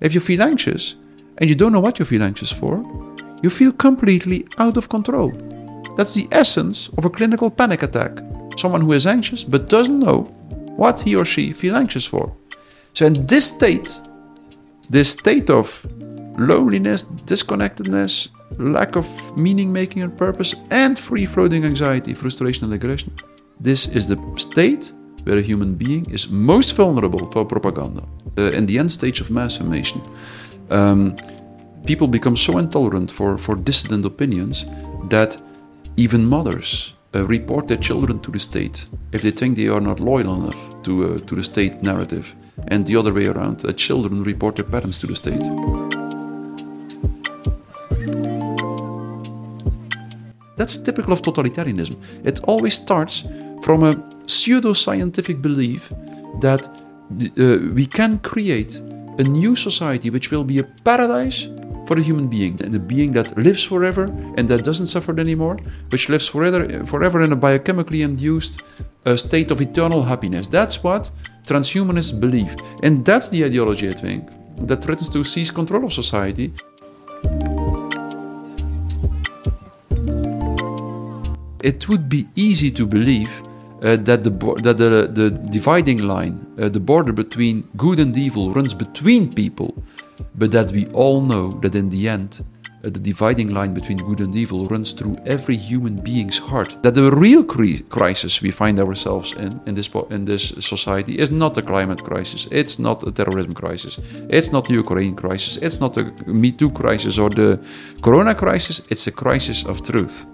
If you feel anxious and you don't know what you feel anxious for, you feel completely out of control. That's the essence of a clinical panic attack. Someone who is anxious but doesn't know what he or she feels anxious for. So in this state, this state of loneliness, disconnectedness, lack of meaning making and purpose, and free floating anxiety, frustration, and aggression. This is the state where a human being is most vulnerable for propaganda. Uh, in the end stage of mass formation, um, people become so intolerant for, for dissident opinions that even mothers uh, report their children to the state if they think they are not loyal enough to, uh, to the state narrative, and the other way around, uh, children report their parents to the state. That's typical of totalitarianism. It always starts from a pseudo-scientific belief that uh, we can create a new society which will be a paradise for a human being. And a being that lives forever and that doesn't suffer anymore which lives forever, forever in a biochemically induced uh, state of eternal happiness. That's what transhumanists believe. And that's the ideology i think that threatens to seize control of society. It would be easy to believe uh, that the that the, the dividing line, uh, the border between good and evil, runs between people, but that we all know that in the end, uh, the dividing line between good and evil runs through every human being's heart. That the real cri- crisis we find ourselves in in this in this society is not a climate crisis. It's not a terrorism crisis. It's not the Ukraine crisis. It's not the Me Too crisis or the Corona crisis. It's a crisis of truth.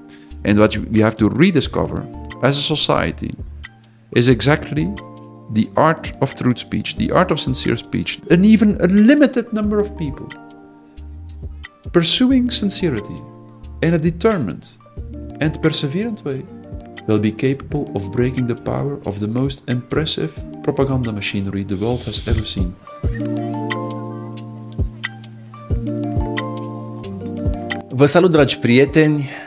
And what we have to rediscover as a society is exactly the art of truth speech, the art of sincere speech, and even a limited number of people pursuing sincerity in a determined and perseverant way will be capable of breaking the power of the most impressive propaganda machinery the world has ever seen. Vă salut, dragi prieteni!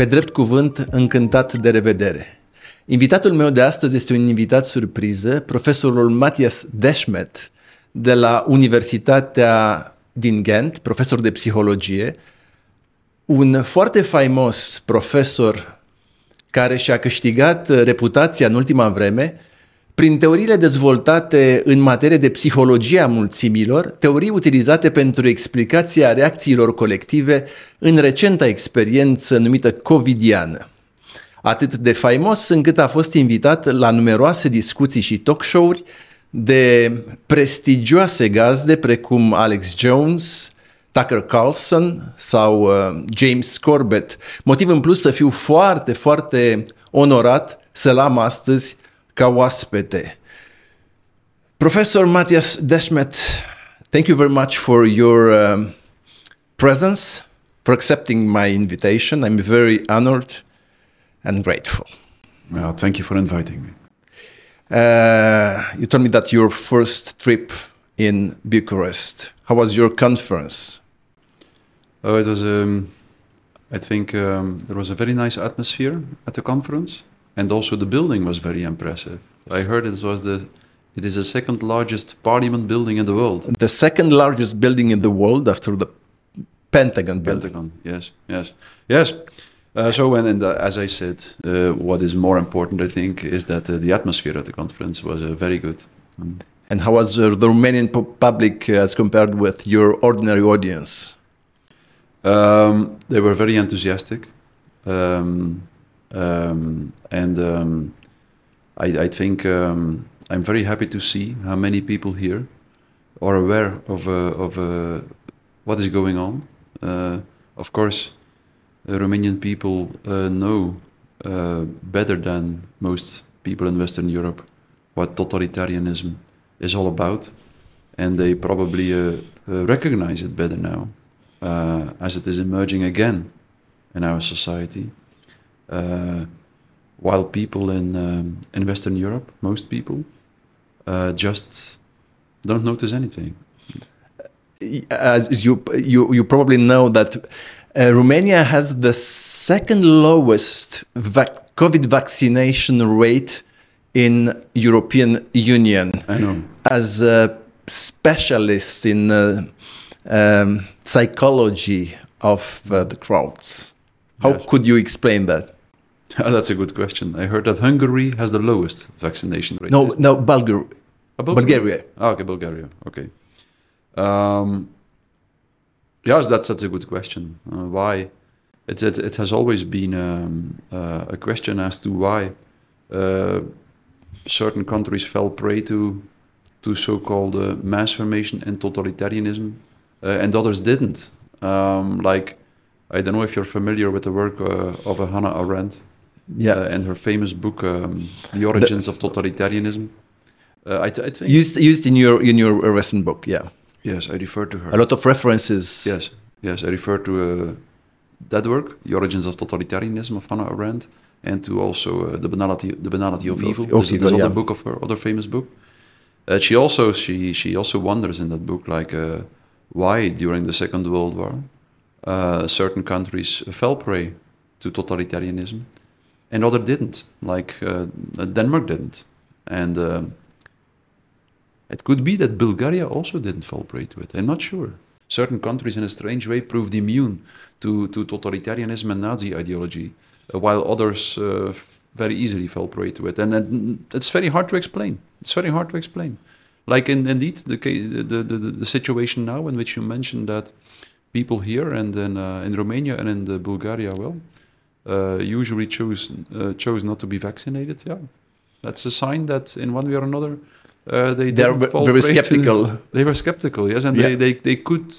Pe drept cuvânt, încântat de revedere! Invitatul meu de astăzi este un invitat surpriză, profesorul Matthias Deschmet de la Universitatea din Ghent, profesor de psihologie, un foarte faimos profesor care și-a câștigat reputația în ultima vreme prin teoriile dezvoltate în materie de psihologie a mulțimilor, teorii utilizate pentru explicația reacțiilor colective în recenta experiență numită covidiană atât de faimos încât a fost invitat la numeroase discuții și talk show-uri de prestigioase gazde precum Alex Jones, Tucker Carlson sau uh, James Corbett. Motiv în plus să fiu foarte, foarte onorat să-l am astăzi ca oaspete. Professor Mattias Desmet, thank you very much for your uh, presence, for accepting my invitation. I'm very honored and grateful. Well, thank you for inviting me. Uh, you told me that your first trip in Bucharest. How was your conference? Oh, it was. Um, I think um, there was a very nice atmosphere at the conference, and also the building was very impressive. I heard it was the. It is the second largest parliament building in the world. The second largest building in the world after the Pentagon building. Pentagon, yes, yes, yes. Uh, so, and, the, as I said, uh, what is more important, I think, is that uh, the atmosphere at the conference was uh, very good. Mm. And how was uh, the Romanian public uh, as compared with your ordinary audience? Um, they were very enthusiastic, um, um, and um, I, I, think um, I'm very happy to see how many people here are aware of of what is going on. of course Romanian people uh, know uh, better than most people in Western Europe what totalitarianism is all about, and they probably uh, recognize it better now as it is emerging again in our society. While people in um, in Western Europe, most people, just don't notice anything. As you you you probably know that uh, Romania has the second lowest vac COVID vaccination rate in European Union. I know. As a specialist in uh, um, psychology of uh, the crowds. How Yes. could you explain that? That's a good question. I heard that Hungary has the lowest vaccination rate. No, no, Bulgar, Ah, Bulgaria. Ah, okay, Bulgaria. Okay. Um, yes, that's that's a good question. Uh, why? It, it it has always been um, uh, a question as to why uh, certain countries fell prey to to so-called uh, mass formation and totalitarianism, uh, and others didn't. Um, like I don't know if you're familiar with the work uh, of Hannah Arendt Yeah. uh, and her famous book um, "The Origins of Totalitarianism." Uh, I, th- I think used used in your in your uh, recent book, yeah. Yes, I refer to her. A lot of references. Yes, yes, I refer to uh, that work, "The Origins of Totalitarianism" of Hannah Arendt, and to also uh, the banality, the banality of Of- evil. of evil, there's other book of her, other famous book. Uh, she also she she also wonders in that book like why during the Second World War uh, certain countries fell prey to totalitarianism and other didn't, like uh, Denmark didn't, and. Uh, it could be that Bulgaria also didn't fall prey to it. I'm not sure. Certain countries, in a strange way, proved immune to, to totalitarianism and Nazi ideology, uh, while others uh, very easily fell prey to it. And, and it's very hard to explain. It's very hard to explain. Like, in, indeed, the, the, the, the, situation now in which you mentioned that people here and in, uh, in Romania and in the Bulgaria, well, uh, usually chose, uh, chose not to be vaccinated. Yeah, that's a sign that in one way or another, uh, they ve- fall very to- skeptical. they were skeptical, yes, and Yeah. they, they, they could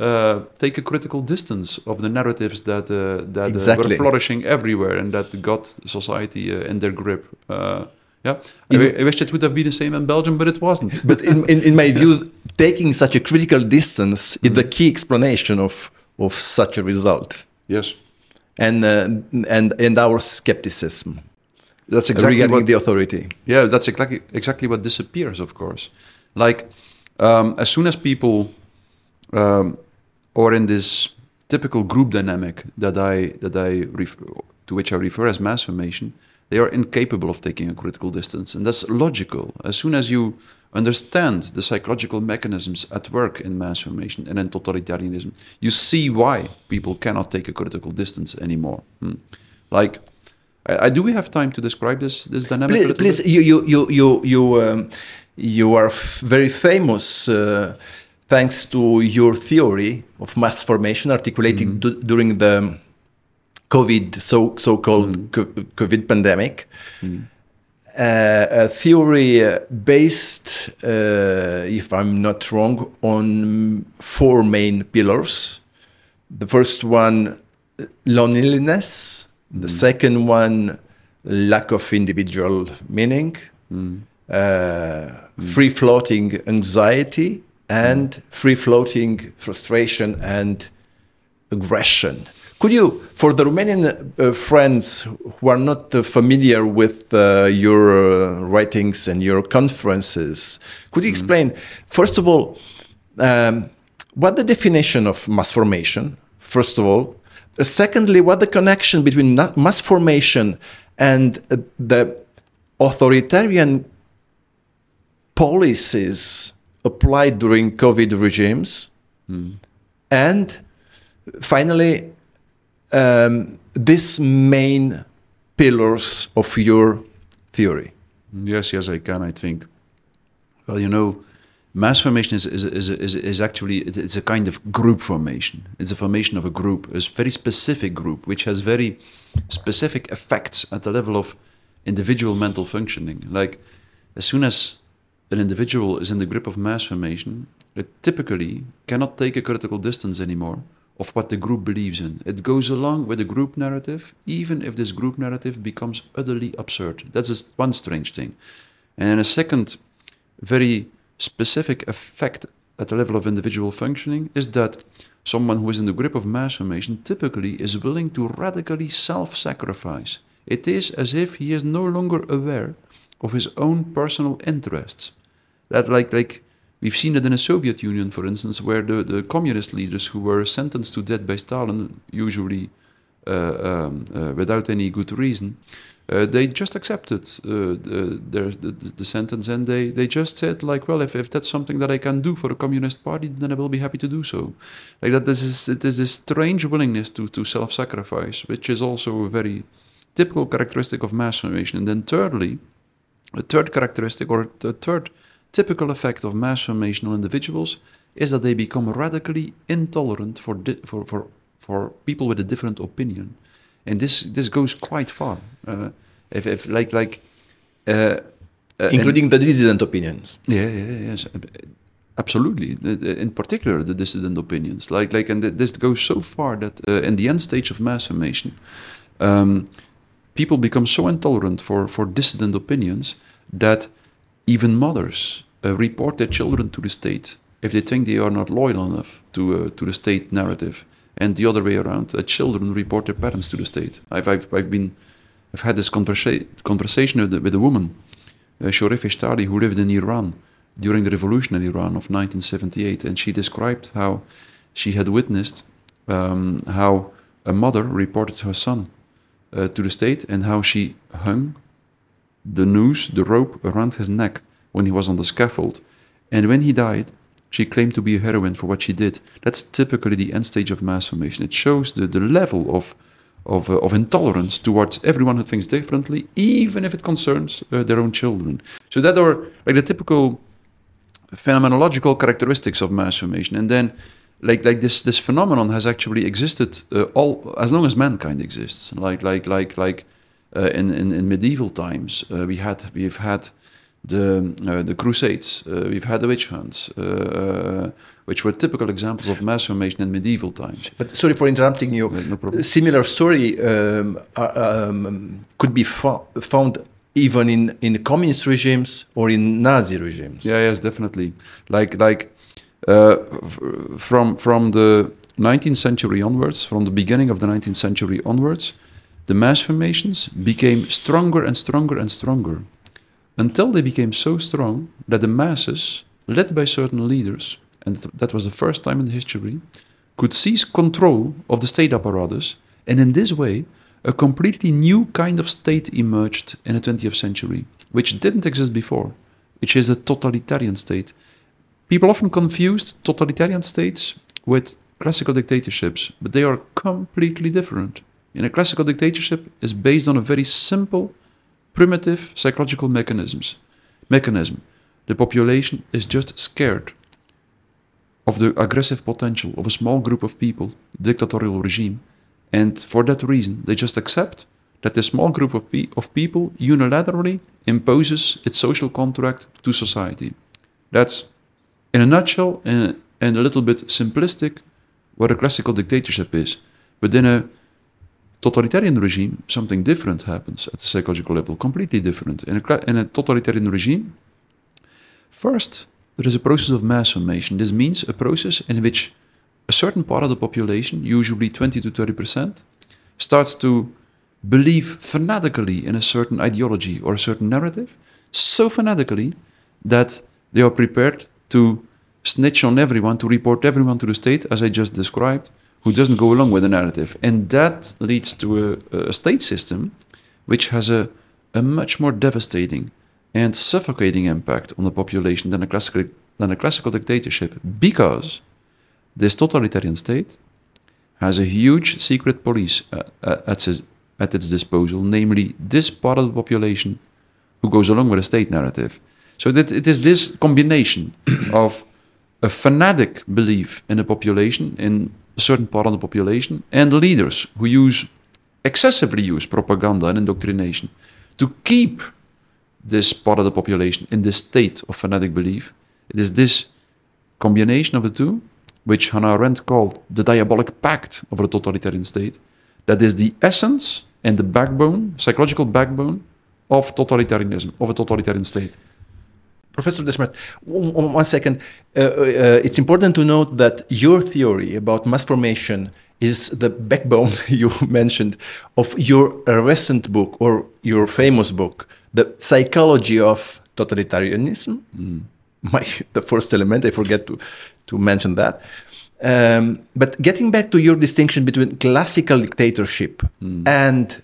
uh, take a critical distance of the narratives that uh, that uh, Exactly. were flourishing everywhere and that got society uh, in their grip. Uh, yeah, I, wi- I wish it would have been the same in Belgium, but it wasn't. But in, in, in my view, taking such a critical distance is the key explanation of, of such a result. yes, And, uh, and, and our skepticism that's exactly regarding what the authority. Yeah, that's exactly exactly what disappears, of course. Like um, as soon as people um, are in this typical group dynamic that I that I to which I refer as mass formation, they are incapable of taking a critical distance, and that's logical. As soon as you understand the psychological mechanisms at work in mass formation and in totalitarianism, you see why people cannot take a critical distance anymore. Hmm. Like. I, I- do we have time to describe this this dynamic? Please, please you, you, you, you, you, um, you are f- very famous uh, thanks to your theory of mass formation articulated Mm-hmm. du- during the COVID, so, so-called Mm-hmm. co- COVID pandemic. Uh, a theory based, uh, if I'm not wrong, on four main pillars. The first one, loneliness. The second one, lack of individual meaning. Uh, free floating anxiety and free floating frustration and aggression. Could you, for the Romanian uh, friends who are not uh, familiar with uh, your uh, writings and your conferences, could you explain, first of all, um, what the definition of mass formation, first of all, uh, secondly, what the connection between mass formation and uh, the authoritarian policies applied during COVID regimes, and finally, um, these main pillars of your theory. Yes, yes, I can. I think. Well, you know, mass formation is is is is, is actually it- it's a kind of group formation. It's a formation of a group, a very specific group, which has very specific effects at the level of individual mental functioning. Like, as soon as an individual is in the grip of mass formation, it typically cannot take a critical distance anymore of what the group believes in. It goes along with the group narrative, even if this group narrative becomes utterly absurd. That's one strange thing. And a second very specific effect at the level of individual functioning is that someone who is in the grip of mass formation typically is willing to radically self sacrifice. It is as if he is no longer aware of his own personal interests. That, like, like we've seen it in the Soviet Union, for instance, where the, the communist leaders who were sentenced to death by Stalin, usually uh, um, uh, without any good reason. Uh, they just accepted uh, the, their, the, the sentence and they, they just said like well if, if that's something that I can do for the Communist Party then I will be happy to do so like that this is it is this strange willingness to, to self-sacrifice which is also a very typical characteristic of mass formation and then thirdly a third characteristic or a third typical effect of mass formation on individuals is that they become radically intolerant for, di- for, for, for people with a different opinion and this this goes quite far. Uh, if, if like like uh, uh, including the dissident opinions. Yeah, yeah, yes, absolutely. In particular, the dissident opinions. Like like, and this goes so far that uh, in the end stage of mass formation, um, people become so intolerant for for dissident opinions that even mothers uh, report their children to the state if they think they are not loyal enough to uh, to the state narrative and the other way around. Uh, children report their parents to the state. I've, I've, I've been, I've had this conversa- conversation with, with a woman, uh, Shoref Eshtari, who lived in Iran during the revolution in Iran of 1978, and she described how she had witnessed um, how a mother reported her son uh, to the state and how she hung the noose, the rope around his neck when he was on the scaffold. And when he died, she claimed to be a heroine for what she did. That's typically the end stage of mass formation. It shows the, the level of, of, uh, of intolerance towards everyone who thinks differently, even if it concerns uh, their own children. So that are like the typical phenomenological characteristics of mass formation. And then like like this this phenomenon has actually existed uh, all as long as mankind exists. Like like like like in, in in medieval times uh, we had we've had the uh, the Crusades. Uh, we've had the witch hunts, uh, which were typical examples of mass formation in medieval times. But sorry for interrupting you. No problem. A similar story um, um, could be fo found even in, in communist regimes or in Nazi regimes. Yeah, yes, definitely. Like like uh, from from the 19th century onwards, from the beginning of the 19th century onwards, the mass formations became stronger and stronger and stronger until they became so strong that the masses, led by certain leaders, and that was the first time in history, could seize control of the state apparatus, and in this way, a completely new kind of state emerged in the 20th century, which didn't exist before, which is a totalitarian state. People often confuse totalitarian states with classical dictatorships, but they are completely different. In a classical dictatorship is based on a very simple primitive psychological mechanisms. Mechanism. The population is just scared of the aggressive potential of a small group of people, dictatorial regime, and for that reason they just accept that the small group of, pe of people unilaterally imposes its social contract to society. That's, in a nutshell and, and a little bit simplistic, what a classical dictatorship is. But in a totalitarian regime, something different happens at the psychological level, completely different. In a, in a totalitarian regime, first, there is a process of mass formation. This means a process in which a certain part of the population, usually 20 to 30 percent, starts to believe fanatically in a certain ideology or a certain narrative, so fanatically that they are prepared to snitch on everyone, to report everyone to the state, as I just described, who doesn't go along with the narrative. And that leads to a, a state system which has a, a much more devastating and suffocating impact on the population than a classical, than a classical dictatorship because this totalitarian state has a huge secret police uh, uh at, its, at its disposal, namely this part of the population who goes along with the state narrative. So that it is this combination of a fanatic belief in the population, in a certain part of the population, and leaders who use excessively use propaganda and indoctrination to keep this part of the population in this state of fanatic belief. It is this combination of the two, which Hannah Arendt called the diabolic pact of a totalitarian state, that is the essence and the backbone, psychological backbone of totalitarianism, of a totalitarian state. Professor Desmet, one second. Uh, uh, it's important to note that your theory about mass formation is the backbone you mentioned of your recent book or your famous book, The Psychology of Totalitarianism. Mm. My, the first element, I forget to, to mention that. Um, but getting back to your distinction between classical dictatorship and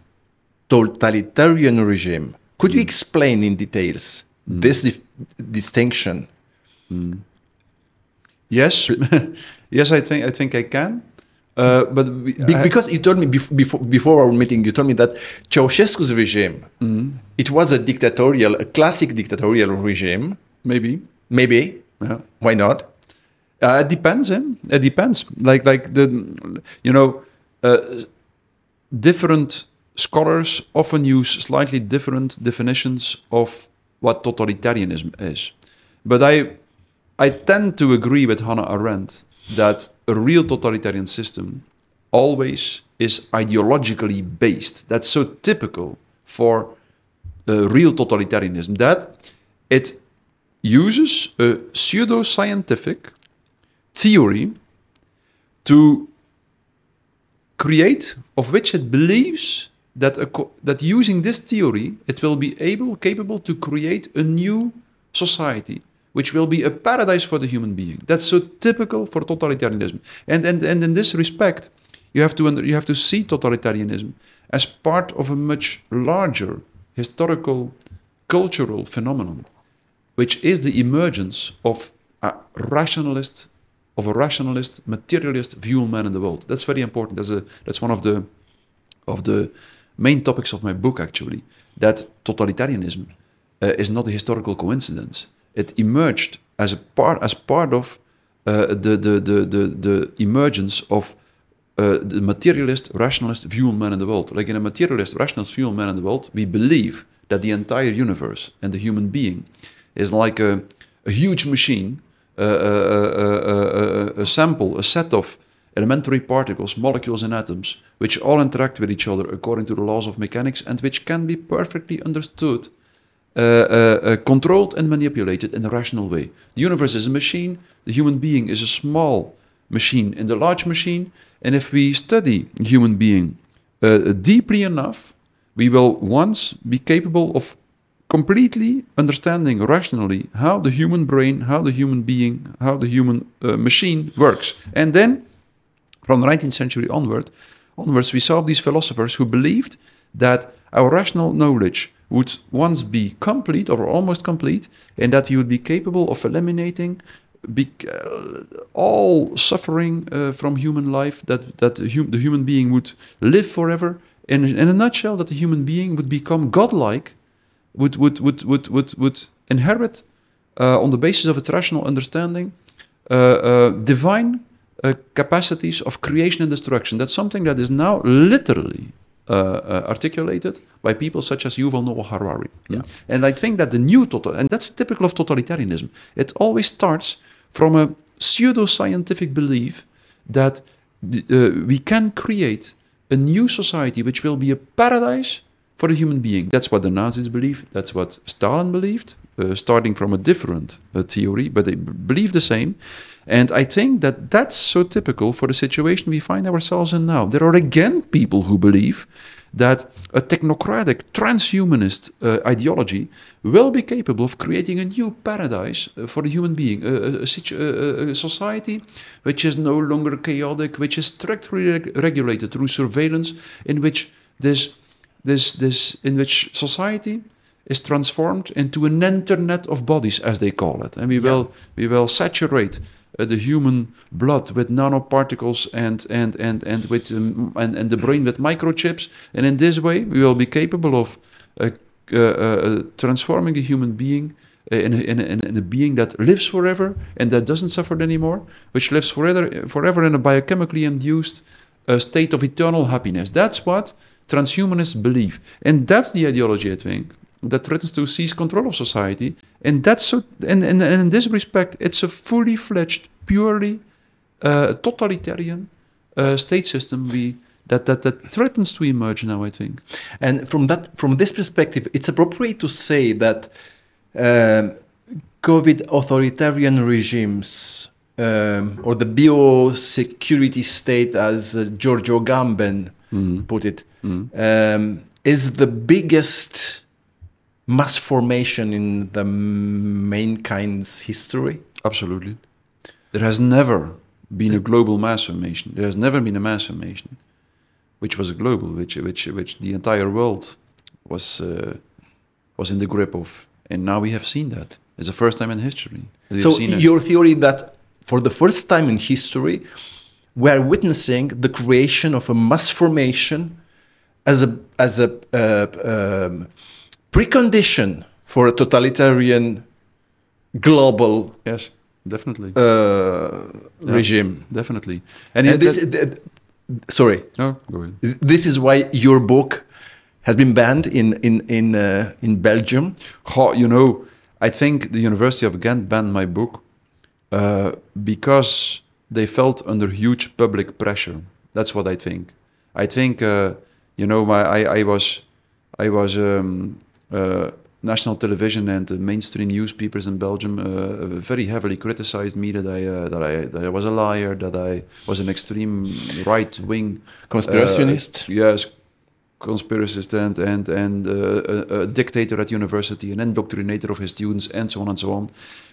totalitarian regime, could you explain in details this dif- distinction? Yes, yes, I think I think I can. Uh, but we, Be- I- because you told me bef- before before our meeting, you told me that Ceausescu's regime it was a dictatorial, a classic dictatorial regime. maybe, Maybe yeah. why not? Uh, it depends, eh? It depends. Like like the, you know, uh, different scholars often use slightly different definitions of what totalitarianism is. But I, I tend to agree with Hannah Arendt that a real totalitarian system always is ideologically based. That's so typical for uh, real totalitarianism that it uses a pseudo-scientific theory to create of which it believes that a that using this theory it will be able capable to create a new society which will be a paradise for the human being. That's so typical for totalitarianism. And and, and in this respect you have to you have to see totalitarianism as part of a much larger historical cultural phenomenon which is the emergence of a rationalist of a rationalist materialist view on man in the world. That's very important. That's a that's one of the of the main topics of my book actually that totalitarianism uh, is not a historical coincidence. It emerged as a part as part of uh, the, the, the, the, the emergence of uh, the materialist rationalist view on man in the world. Like in a materialist rationalist view on man in the world we believe that the entire universe and the human being is like a, a huge machine uh, uh, uh, uh, uh, a sample a set of elementary particles, molecules, and atoms, which all interact with each other according to the laws of mechanics and which can be perfectly understood, uh, uh, uh, controlled, and manipulated in a rational way. The universe is a machine, the human being is a small machine in the large machine, and if we study human being uh, deeply enough, we will once be capable of completely understanding rationally how the human brain, how the human being, how the human uh, machine works. And then from the 19th century onward, onwards, we saw these philosophers who believed that our rational knowledge would once be complete or almost complete, and that we would be capable of eliminating uh, all suffering uh, from human life, that, that the, hum- the human being would live forever. In, in a nutshell, that the human being would become godlike, would, would, would, would, would, would inherit, uh, on the basis of its rational understanding, uh, uh, divine uh, capacities of creation and destruction. That's something that is now literally uh, uh, articulated by people such as Yuval Noah Harari. Yeah. And I think that the new total, and that's typical of totalitarianism, it always starts from a pseudo-scientific belief that uh, we can create a new society which will be a paradise for the human being. That's what the Nazis believed. That's what Stalin believed, starting from a different uh, theory, but they b- believe the same. And I think that that's so typical for the situation we find ourselves in now. There are again people who believe that a technocratic transhumanist uh, ideology will be capable of creating a new paradise uh, for the human being, a, a- situ- a- a society which is no longer chaotic, which is strictly reg- regulated through surveillance, in which this, this, this, in which society is transformed into an internet of bodies, as they call it, and we will we will saturate uh, the human blood with nanoparticles and and and and with um, and, and the brain with microchips, and in this way we will be capable of uh, uh, uh, transforming the human being. uh, In a, in, a, in a- in a being that lives forever and that doesn't suffer anymore, which lives forever, forever in a biochemically induced uh, state of eternal happiness. That's what transhumanists believe. And that's the ideology, I think, that threatens to seize control of society. And that's so, and, and, and in this respect, it's a fully fledged, purely uh, totalitarian uh, state system we, that, that, that threatens to emerge now, I think. And from that, from this perspective, it's appropriate to say that um, COVID authoritarian regimes um, or the biosecurity state, as uh, Giorgio Agamben put it, um, is the biggest mass formation in the mankind's history. Absolutely. There has never been a global mass formation. There has never been a mass formation which was a global, which which which the entire world was uh, was in the grip of, and now we have seen that. It's the first time in history. So your theory that for the first time in history, we are witnessing the creation of a mass formation as a as a uh, um, precondition for a totalitarian global yes, definitely, uh, regime. definitely. And, And this, that- th- sorry, no, go ahead. this is why your book has been banned in in in uh, in Belgium. Goh, you know, I think the University of Ghent banned my book uh, because they felt under huge public pressure. That's what I think. I think, uh, you know, my, I, I was, I was um, uh, national television and the mainstream newspapers in Belgium uh, very heavily criticized me that I, uh, that I that I was a liar, that I was an extreme right wing Conspirationist? Uh, yes, conspiracist and and and uh, a, a dictator at university, an indoctrinator of his students, and so on and so on.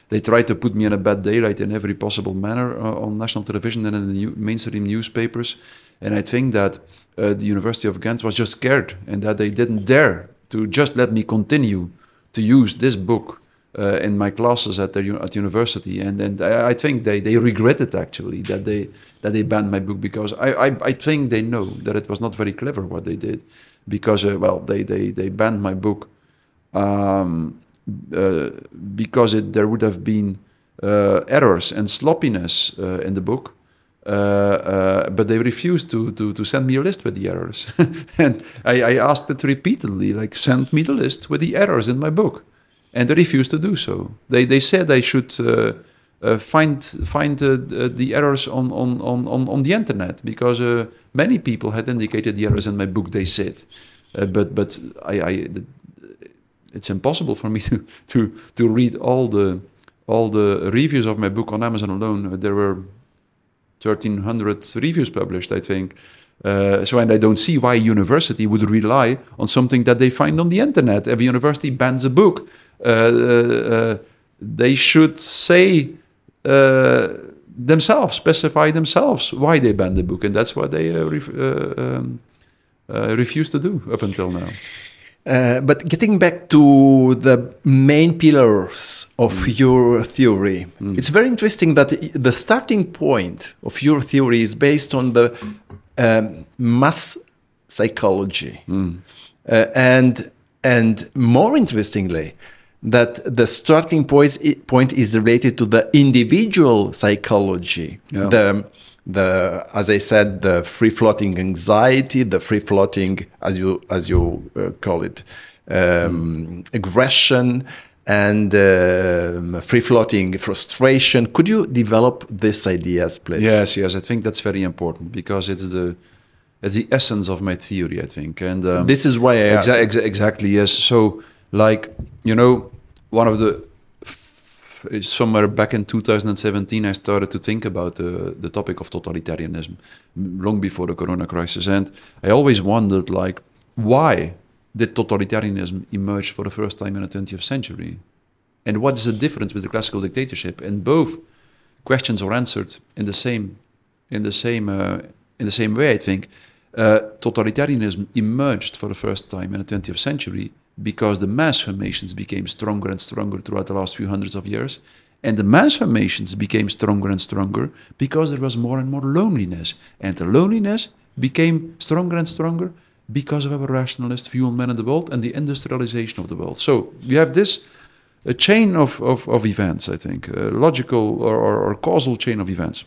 They tried to put me in a bad daylight in every possible manner uh, on national television and in the new, mainstream newspapers. And I think that uh, the University of Ghent was just scared, and that they didn't dare to just let me continue to use this book uh, in my classes at the at university, and and I, think they, they regret it actually that they that they banned my book because I, I, I think they know that it was not very clever what they did, because uh, well they, they they banned my book um, uh, because it, there would have been uh, errors and sloppiness uh, in the book. Uh, uh, but they refused to, to, to send me a list with the errors. and I, I asked it repeatedly, like, send me the list with the errors in my book. And they refused to do so. They, they said I should uh, uh, find, find uh, uh, the errors on, on, on, on, the internet because many people had indicated the errors in my book, they said. But but I, I, it's impossible for me to, to, to read all the, all the reviews of my book on Amazon alone. There were 1300 reviews published, I think. Uh, so, and I don't see why a university would rely on something that they find on the internet. A university bans a book, uh, uh, they should say uh, themselves, specify themselves why they banned the book, and that's what they uh, ref- uh, um, refuse to do up until now. Uh, but getting back to the main pillars of your theory, it's very interesting that the starting point of your theory is based on the um, mass psychology, uh, and and more interestingly, that the starting point point is related to the individual psychology, Yeah. the the as I said, the free floating anxiety, the free floating, as you as you uh, call it, um, aggression, and um, free floating frustration. Could you develop these ideas, please? Yes, yes, I think that's very important because it's the it's the essence of my theory, I think, and um, This is why I. Exa- exa- exactly, yes. So, like, you know, one of the somewhere back in 2017, I started to think about the the topic of totalitarianism long before the Corona crisis, and I always wondered, like, why did totalitarianism emerge for the first time in the 20th century, and what is the difference with the classical dictatorship? And both questions are answered in the same in the same uh, in the same way. I think uh, totalitarianism emerged for the first time in the 20th century because the mass formations became stronger and stronger throughout the last few hundreds of years. And the mass formations became stronger and stronger because there was more and more loneliness. And the loneliness became stronger and stronger because of our rationalist view on men in the world and the industrialization of the world. So we have this a chain of, of, of events, I think, a logical or, or, or causal chain of events.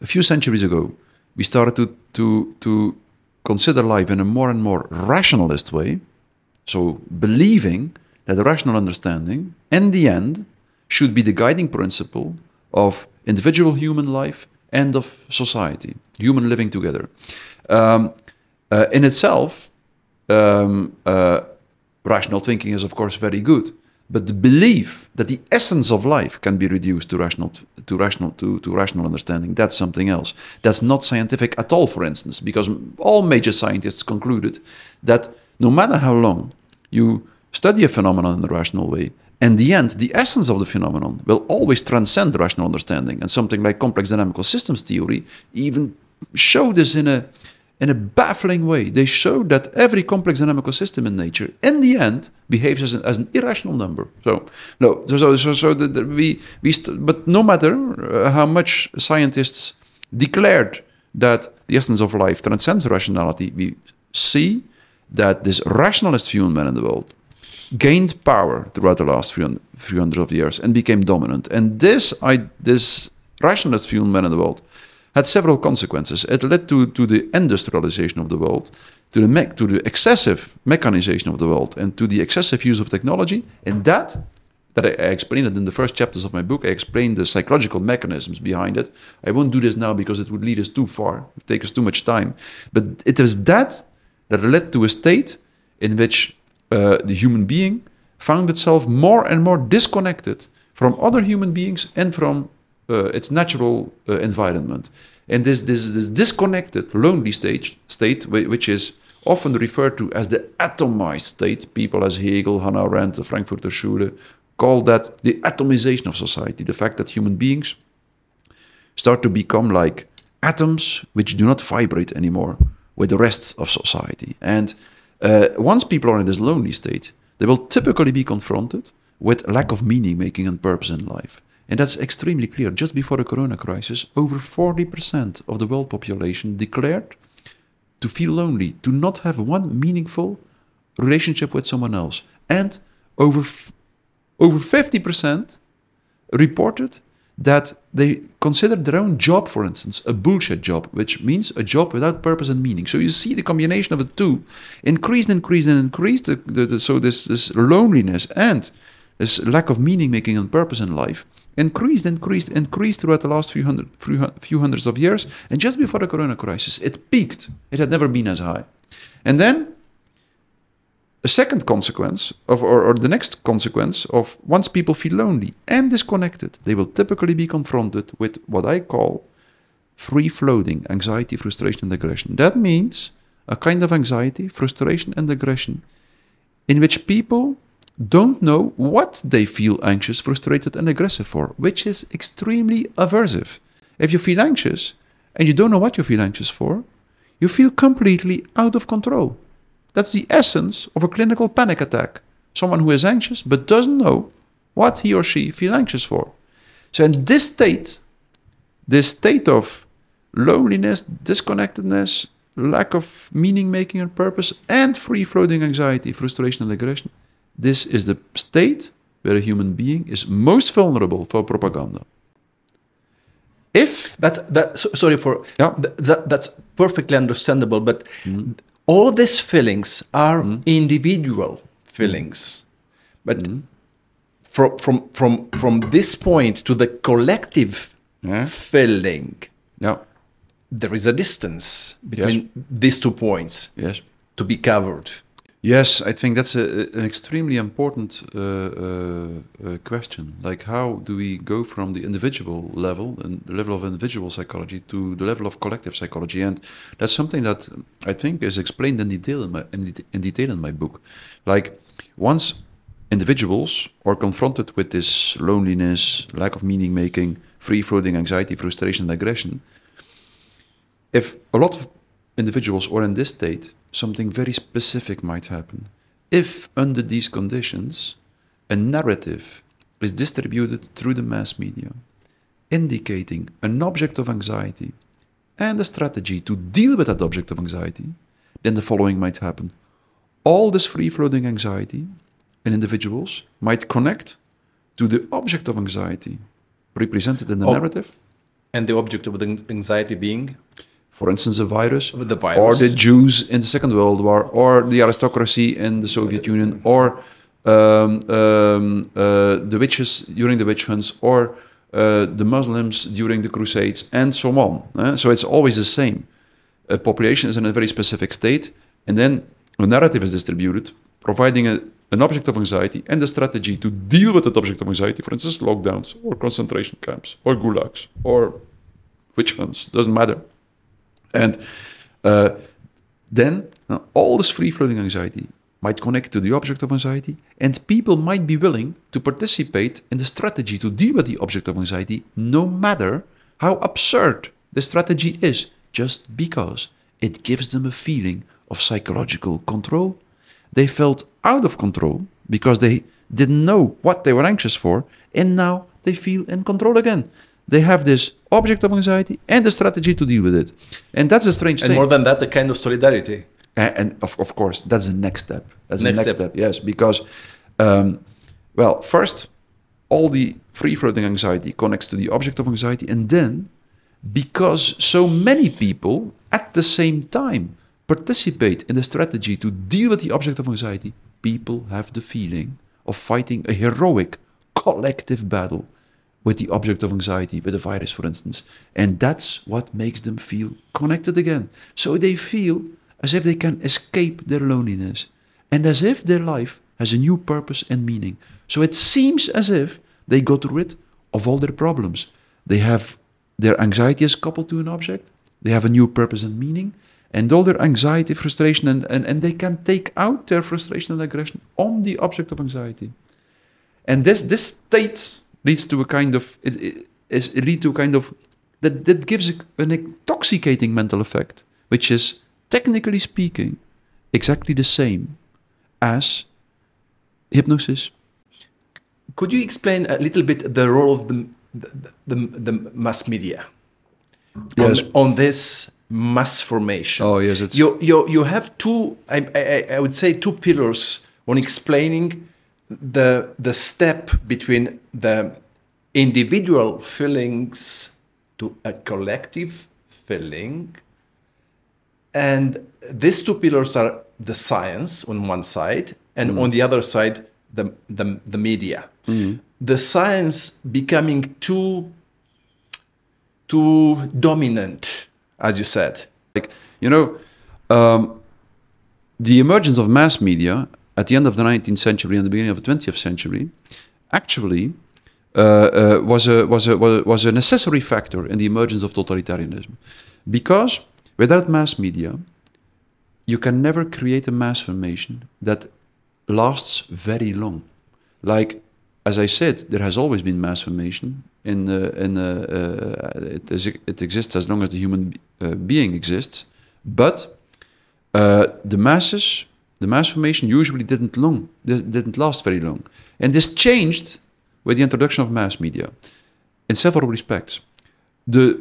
A few centuries ago, we started to, to, to consider life in a more and more rationalist way. So, believing that rational understanding, in the end, should be the guiding principle of individual human life and of society, human living together. Um, uh, in itself, um, uh, rational thinking is, of course, very good. But the belief that the essence of life can be reduced to rational to rational to, to rational understanding that's something else. That's not scientific at all, for instance, because all major scientists concluded that no matter how long you study a phenomenon in a rational way in the end, the essence of the phenomenon will always transcend rational understanding. And something like complex dynamical systems theory even show this in a in a baffling way. They show that every complex dynamical system in nature, in the end, behaves as an, as an irrational number. So, no, so so so that that we we but no matter uh, how much scientists declared that the essence of life transcends rationality, we see that this rationalist view on man in the world gained power throughout the last 300, 300 of years and became dominant. And this, I, this rationalist view on man in the world had several consequences. It led to, to the industrialization of the world, to the, me- to the excessive mechanization of the world, and to the excessive use of technology. And that, that I, I explained it in the first chapters of my book, I explained the psychological mechanisms behind it. I won't do this now because it would lead us too far, take us too much time. But it was that that led to a state in which uh, the human being found itself more and more disconnected from other human beings and from uh, its natural uh, environment. And this, this, this disconnected, lonely stage, state, which is often referred to as the atomized state, people as Hegel, Hannah Arendt, the Frankfurter Schule, call that the atomization of society, the fact that human beings start to become like atoms which do not vibrate anymore with the rest of society. And uh, once people are in this lonely state, they will typically be confronted with lack of meaning making and purpose in life. And that's extremely clear. Just before the corona crisis, over 40% of the world population declared to feel lonely, to not have one meaningful relationship with someone else. And over, over 50% reported that they consider their own job, for instance, a bullshit job, which means a job without purpose and meaning. So you see the combination of the two increased, increased, and increased. The, the, the, so this, this loneliness and this lack of meaning making and purpose in life increased, increased, increased throughout the last few, hundred, few, few hundreds of years. And just before the corona crisis, it peaked. It had never been as high. And then a second consequence of or, or the next consequence of once people feel lonely and disconnected they will typically be confronted with what i call free floating anxiety frustration and aggression. That means a kind of anxiety frustration and aggression in which people don't know what they feel anxious frustrated and aggressive for which is extremely aversive. If you feel anxious and you don't know what you feel anxious for you feel completely out of control that's the essence of a clinical panic attack. Someone who is anxious but doesn't know what he or she feels anxious for. So in this state, this state of loneliness, disconnectedness, lack of meaning making and purpose, and free floating anxiety, frustration, and aggression, this is the state where a human being is most vulnerable for propaganda. If That's that. So, sorry for Yeah. th- that. That's perfectly understandable. But mm-hmm. All these feelings are hmm. individual feelings. Hmm. But hmm. from from from from this point to the collective Yeah. feeling, yeah, there is a distance between these two points yes, to be covered. Yes, I think that's a, an extremely important uh, uh, uh, question. Like, how do we go from the individual level and the level of individual psychology to the level of collective psychology? And that's something that I think is explained in detail in, my, in, in detail in my book. Like, once individuals are confronted with this loneliness, lack of meaning making, free floating anxiety, frustration, and aggression, if a lot of individuals are in this state, something very specific might happen. If, under these conditions, a narrative is distributed through the mass media, indicating an object of anxiety and a strategy to deal with that object of anxiety, then the following might happen. All this free floating anxiety in individuals might connect to the object of anxiety represented in the Oh. narrative And the object of the anxiety being for instance, a virus, the virus. or the Jews in the Second World War, or the aristocracy in the Soviet Union, or um, um, uh, the witches during the witch hunts, or uh, the Muslims during the Crusades, and so on. eh? So it's always the same. A population is in a very specific state, and then a narrative is distributed, providing a, an object of anxiety and a strategy to deal with that object of anxiety, for instance, lockdowns, or concentration camps, or gulags, or witch hunts, doesn't matter. And uh, then uh, all this free floating anxiety might connect to the object of anxiety, and people might be willing to participate in the strategy to deal with the object of anxiety, no matter how absurd the strategy is, just because it gives them a feeling of psychological control. They felt out of control because they didn't know what they were anxious for, and now they feel in control again. They have this object of anxiety and the strategy to deal with it. And that's a strange And thing. more than that, a kind of solidarity. A- and of, of course that's the next step that's Next the next step. step. yes because um, well first all the free floating anxiety connects to the object of anxiety and then because so many people at the same time participate in the strategy to deal with the object of anxiety people have the feeling of fighting a heroic collective battle with the object of anxiety, with the virus, for instance. And that's what makes them feel connected again. So they feel as if they can escape their loneliness and as if their life has a new purpose and meaning. So it seems as if they got rid of all their problems. They have their anxiety is coupled to an object, they have a new purpose and meaning. And all their anxiety, frustration, and, and, and they can take out their frustration and aggression on the object of anxiety and this this state leads to a kind of it, it, is it lead to a kind of that that gives a, an intoxicating mental effect which is technically speaking exactly the same as hypnosis Could you explain a little bit the role of the the, the, the mass media Yes. on, on this mass formation? Oh, yes, it's- you you you have two. I, I I would say two pillars on explaining the the step between the individual feelings to a collective feeling and these two pillars are the science on one side and on the other side the, the, the media. The science becoming too too dominant as you said. Like you know um, the emergence of mass media at the end of the 19th century and the beginning of the 20th century actually uh, uh, was, a, was, a, was, a, necessary factor in the emergence of totalitarianism because without mass media you can never create a mass formation that lasts very long like as I said, there has always been mass formation. In, uh, in, uh, uh, it, is, it exists as long as the human uh, being exists. But the masses, the mass formation usually didn't long, didn't last very long, and this changed with the introduction of mass media, in several respects. The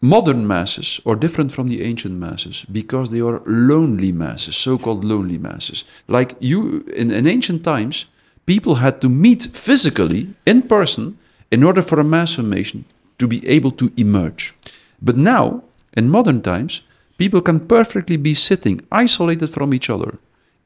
modern masses are different from the ancient masses because they are lonely masses, so-called lonely masses. Like you, in, in ancient times, people had to meet physically in person in order for a mass formation to be able to emerge. But now, in modern times, people can perfectly be sitting isolated from each other,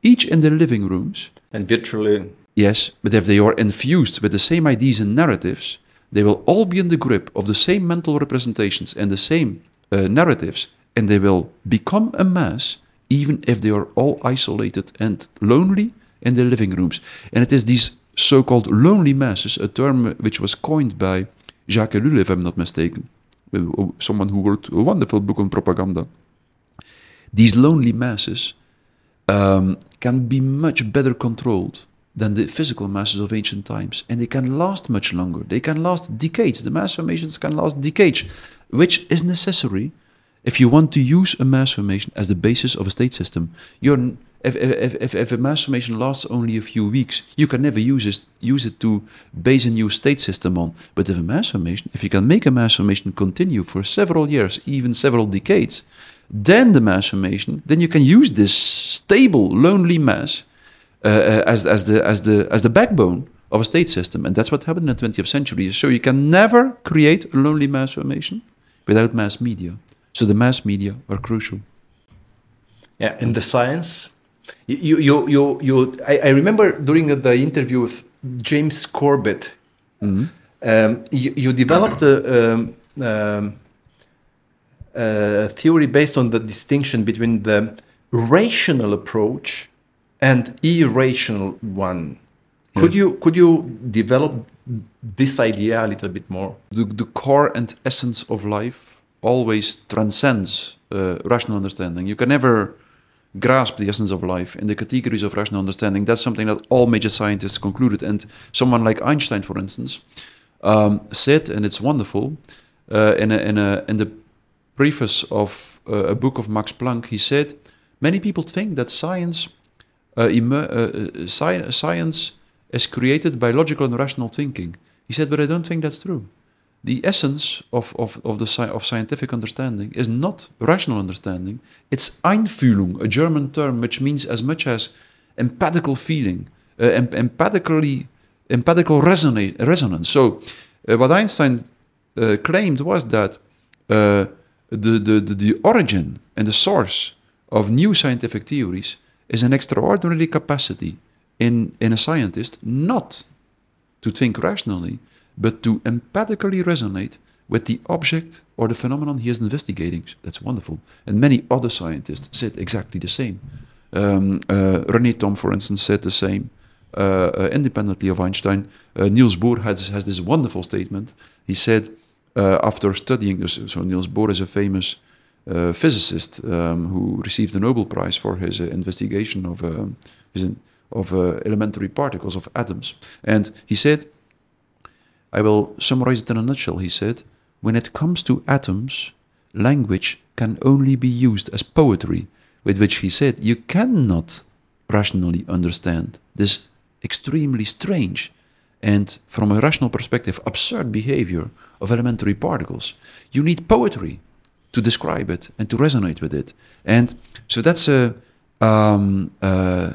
each in their living rooms. and virtually Yes, but if they are infused with the same ideas and narratives, they will all be in the grip of the same mental representations and the same uh, narratives, and they will become a mass even if they are all isolated and lonely in their living rooms. And it is these so called lonely masses, a term which was coined by Jacques Ellul, if I'm not mistaken, uh, someone who wrote a wonderful book on propaganda. These lonely masses um, can be much better controlled than the physical masses of ancient times, and they can last much longer. They can last decades. The mass formations can last decades, which is necessary if you want to use a mass formation as the basis of a state system. You're, if, if, if, if a mass formation lasts only a few weeks, you can never use it, use it to base a new state system on. But if a mass formation, if you can make a mass formation continue for several years, even several decades, then the mass formation, then you can use this stable, lonely mass uh, uh, as, as, the, as, the, as the backbone of a state system. And that's what happened in the 20th century. So you can never create a lonely mass formation without mass media. So the mass media are crucial. Yeah, and the science. You, you, you, you. I, I remember during the interview with James Corbett, um, you, you developed a, um, um, a theory based on the distinction between the rational approach and irrational one. Could you could you develop this idea a little bit more? The, the core and essence of life always transcends uh, rational understanding. You can never grasp the essence of life in the categories of rational understanding. That's something that all major scientists concluded. And someone like Einstein, for instance, um, said, and it's wonderful, uh, in, a, in, a, in the preface of uh, a book of Max Planck, he said, many people think that science, uh, uh sci science is created by logical and rational thinking. He said, but I don't think that's true the essence of, of, of, the, of scientific understanding is not rational understanding, it's Einfühlung, a German term which means as much as empathical feeling, uh, em empathically, empathical resonance. So, uh, what Einstein uh, claimed was that uh, the, the, the, the origin and the source of new scientific theories is an extraordinary capacity in, in a scientist not to think rationally, but to empathically resonate with the object or the phenomenon he is investigating. That's wonderful. And many other scientists said exactly the same. Um, uh, René Thom, for instance, said the same. Uh, uh, independently of Einstein, uh, Niels Bohr has, has this wonderful statement. He said, uh, after studying, so Niels Bohr is a famous uh, physicist um, who received the Nobel Prize for his investigation of, his, of elementary particles, of atoms. And he said, I will summarize it in a nutshell, he said. When it comes to atoms, language can only be used as poetry, with which he said you cannot rationally understand this extremely strange and, from a rational perspective, absurd behavior of elementary particles. You need poetry to describe it and to resonate with it. And so that's a, um, uh,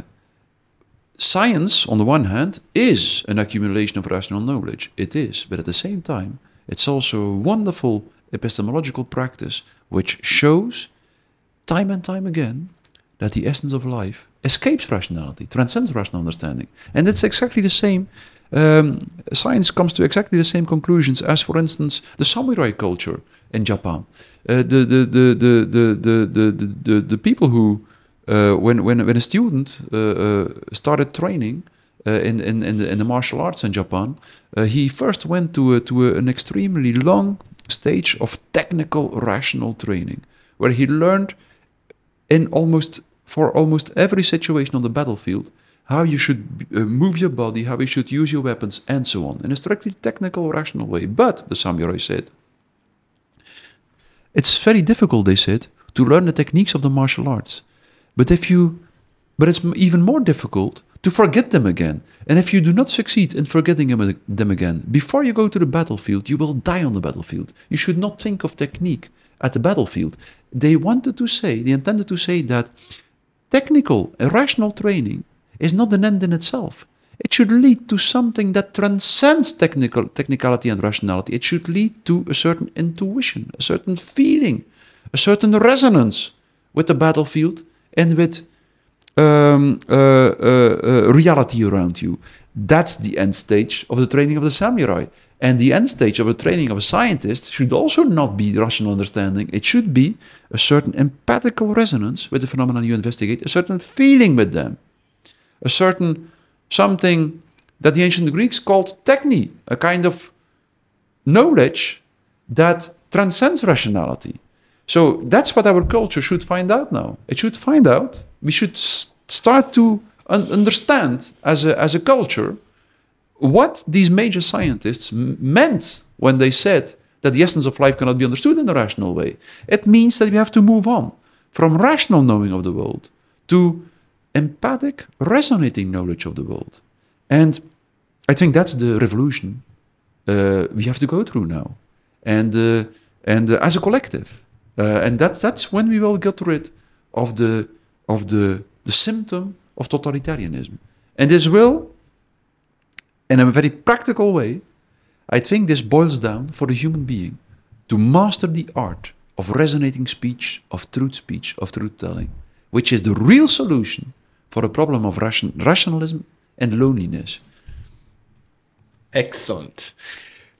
science, on the one hand, is an accumulation of rational knowledge. It is. But at the same time, it's also a wonderful epistemological practice which shows time and time again that the essence of life escapes rationality, transcends rational understanding. And it's exactly the same. Um, science comes to exactly the same conclusions as, for instance, the samurai culture in Japan. Uh, the, the, the, the, the, the, the, the, the people who uh, when, when, when a student uh, uh, started training in, in, in the, in, the, martial arts in Japan, he first went to, a, to a, an extremely long stage of technical rational training, where he learned in almost for almost every situation on the battlefield how you should uh, move your body, how you should use your weapons, and so on, in a strictly technical, rational way. But, the samurai said, it's very difficult, they said, to learn the techniques of the martial arts. But if you, but it's even more difficult to forget them again. And if you do not succeed in forgetting them again, before you go to the battlefield, you will die on the battlefield. You should not think of technique at the battlefield. They wanted to say, they intended to say that technical, rational training is not an end in itself. It should lead to something that transcends technical technicality and rationality. It should lead to a certain intuition, a certain feeling, a certain resonance with the battlefield and with um, uh, uh, uh, reality around you. That's the end stage of the training of the samurai. And the end stage of the training of a scientist should also not be rational understanding. It should be a certain empathical resonance with the phenomena you investigate, a certain feeling with them, a certain something that the ancient Greeks called techne, a kind of knowledge that transcends rationality. So that's what our culture should find out now. It should find out. We should start to un understand as a, as a culture what these major scientists meant when they said that the essence of life cannot be understood in a rational way. It means that we have to move on from rational knowing of the world to empathic, resonating knowledge of the world. And I think that's the revolution uh, we have to go through now. And, uh, and uh, as a collective. Uh, and that, that's when we will get rid of the, of the, the symptom of totalitarianism. And this will, in a very practical way, I think this boils down for the human being to master the art of resonating speech, of truth speech, of truth telling, which is the real solution for the problem of ration, rationalism and loneliness. Excellent.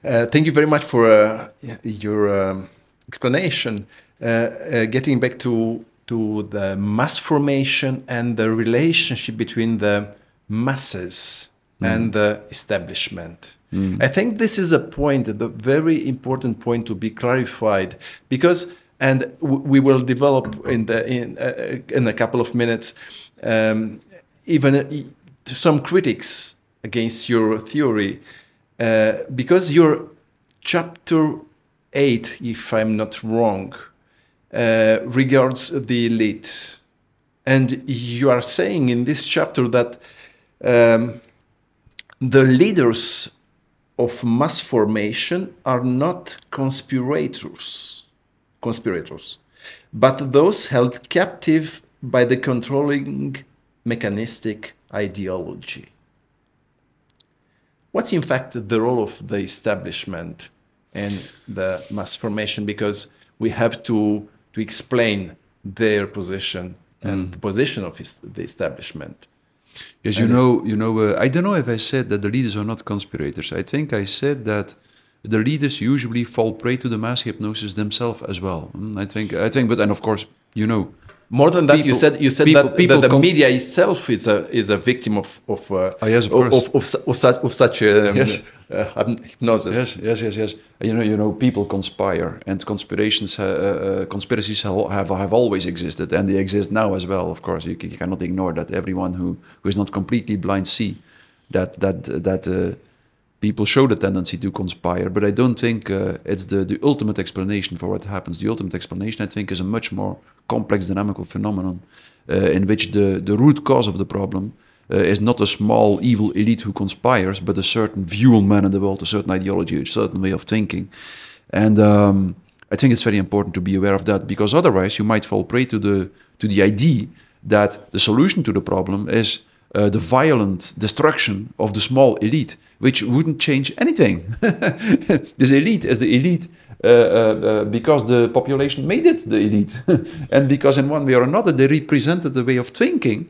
Uh, thank you very much for uh, your um, explanation. Uh, uh, getting back to to the mass formation and the relationship between the masses mm. and the establishment. Mm. I think this is a point, the very important point to be clarified, because and w- we will develop in the in uh, in a couple of minutes um, even uh, some critics against your theory uh, because your chapter eight, if I'm not wrong, uh, regards the elite, and you are saying in this chapter that. Um, the leaders of mass formation are not conspirators, conspirators, but those held captive by the controlling mechanistic ideology. What's in fact the role of the establishment in the mass formation? Because we have to, to explain their position and the position of is- the establishment. Yes, you know, you know. Uh, I don't know if I said that the leaders are not conspirators. I think I said that the leaders usually fall prey to the mass hypnosis themselves as well. Mm, I think, I think, but and of course, you know, More than that, you said you said people- that, people that the media itself is a is a victim of of uh, Oh, yes, of of, of, of, of such of such um, Yes. uh, hypnosis. Yes, yes, yes, yes. You know, you know, people conspire, and conspirations, uh, uh, conspiracies have have always existed, and they exist now as well. Of course, you, you cannot ignore that. Everyone who who is not completely blind see that that that uh, people show the tendency to conspire. But I don't think uh, it's the the ultimate explanation for what happens. The ultimate explanation, I think, is a much more complex, dynamical phenomenon uh, in which the the root cause of the problem uh, is not a small evil elite who conspires, but a certain view on man in the world, a certain ideology, a certain way of thinking. And um, I think it's very important to be aware of that because otherwise you might fall prey to the to the idea that the solution to the problem is uh, the violent destruction of the small elite, which wouldn't change anything. this elite is the elite uh, uh, uh, because the population made it the elite, and because in one way or another they represented the way of thinking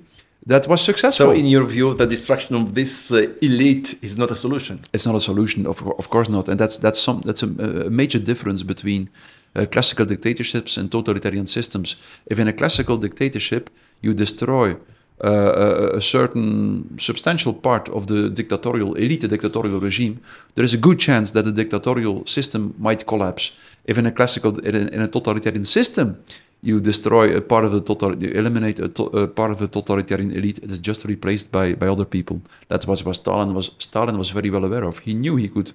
that was successful. So, in your view, the destruction of this uh, elite is not a solution. it's not a solution of, of course not and that's that's some that's a, a major difference between uh, classical dictatorships and totalitarian systems if in a classical dictatorship you destroy uh, a, certain substantial part of the dictatorial elite dictatorial regime there is a good chance that the dictatorial system might collapse if in a classical in a, in a totalitarian system you destroy a part of the total, you eliminate a, to, a part of the totalitarian elite. It is just replaced by, by other people. That's what, what Stalin was. Stalin was very well aware of. He knew he could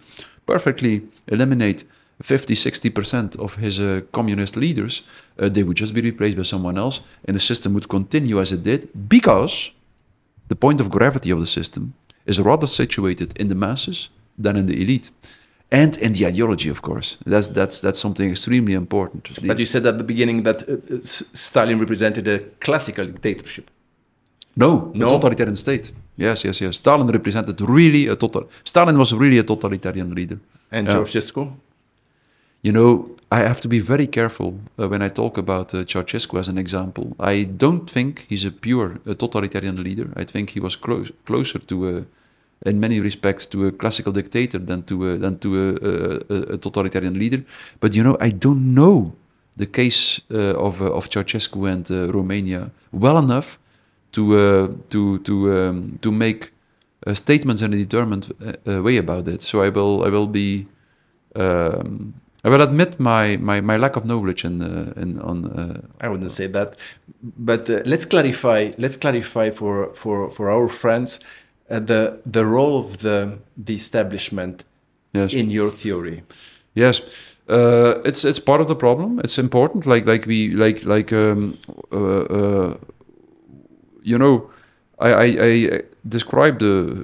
perfectly eliminate 50, 60 percent of his uh, communist leaders. Uh, they would just be replaced by someone else, and the system would continue as it did because the point of gravity of the system is rather situated in the masses than in the elite. And in the ideology, of course, that's that's that's something extremely important. The- But you said at the beginning that uh, uh, S- Stalin represented a classical dictatorship. No, No? a totalitarian state. Yes, yes, yes. Stalin represented really a total. Stalin was really a totalitarian leader. And Yeah. Ceausescu? You know, I have to be very careful uh, when I talk about uh, Ceausescu as an example. I don't think he's a pure uh, totalitarian leader. I think he was close, closer to a, in many respects, to a classical dictator than to a, than to a, a, a totalitarian leader. But you know, I don't know the case uh, of uh, of Ceausescu and uh, Romania well enough to uh, to to um, to make uh, statements in a determined uh, uh, way about it. So I will I will be um, I will admit my, my, my lack of knowledge in, uh, in on uh, I wouldn't say that, but uh, let's clarify. Let's clarify for for for our friends uh, the the role of the the establishment yes in your theory. yes uh, it's it's part of the problem. It's important. Like like we like like um, uh, uh, you know I, I, I described a,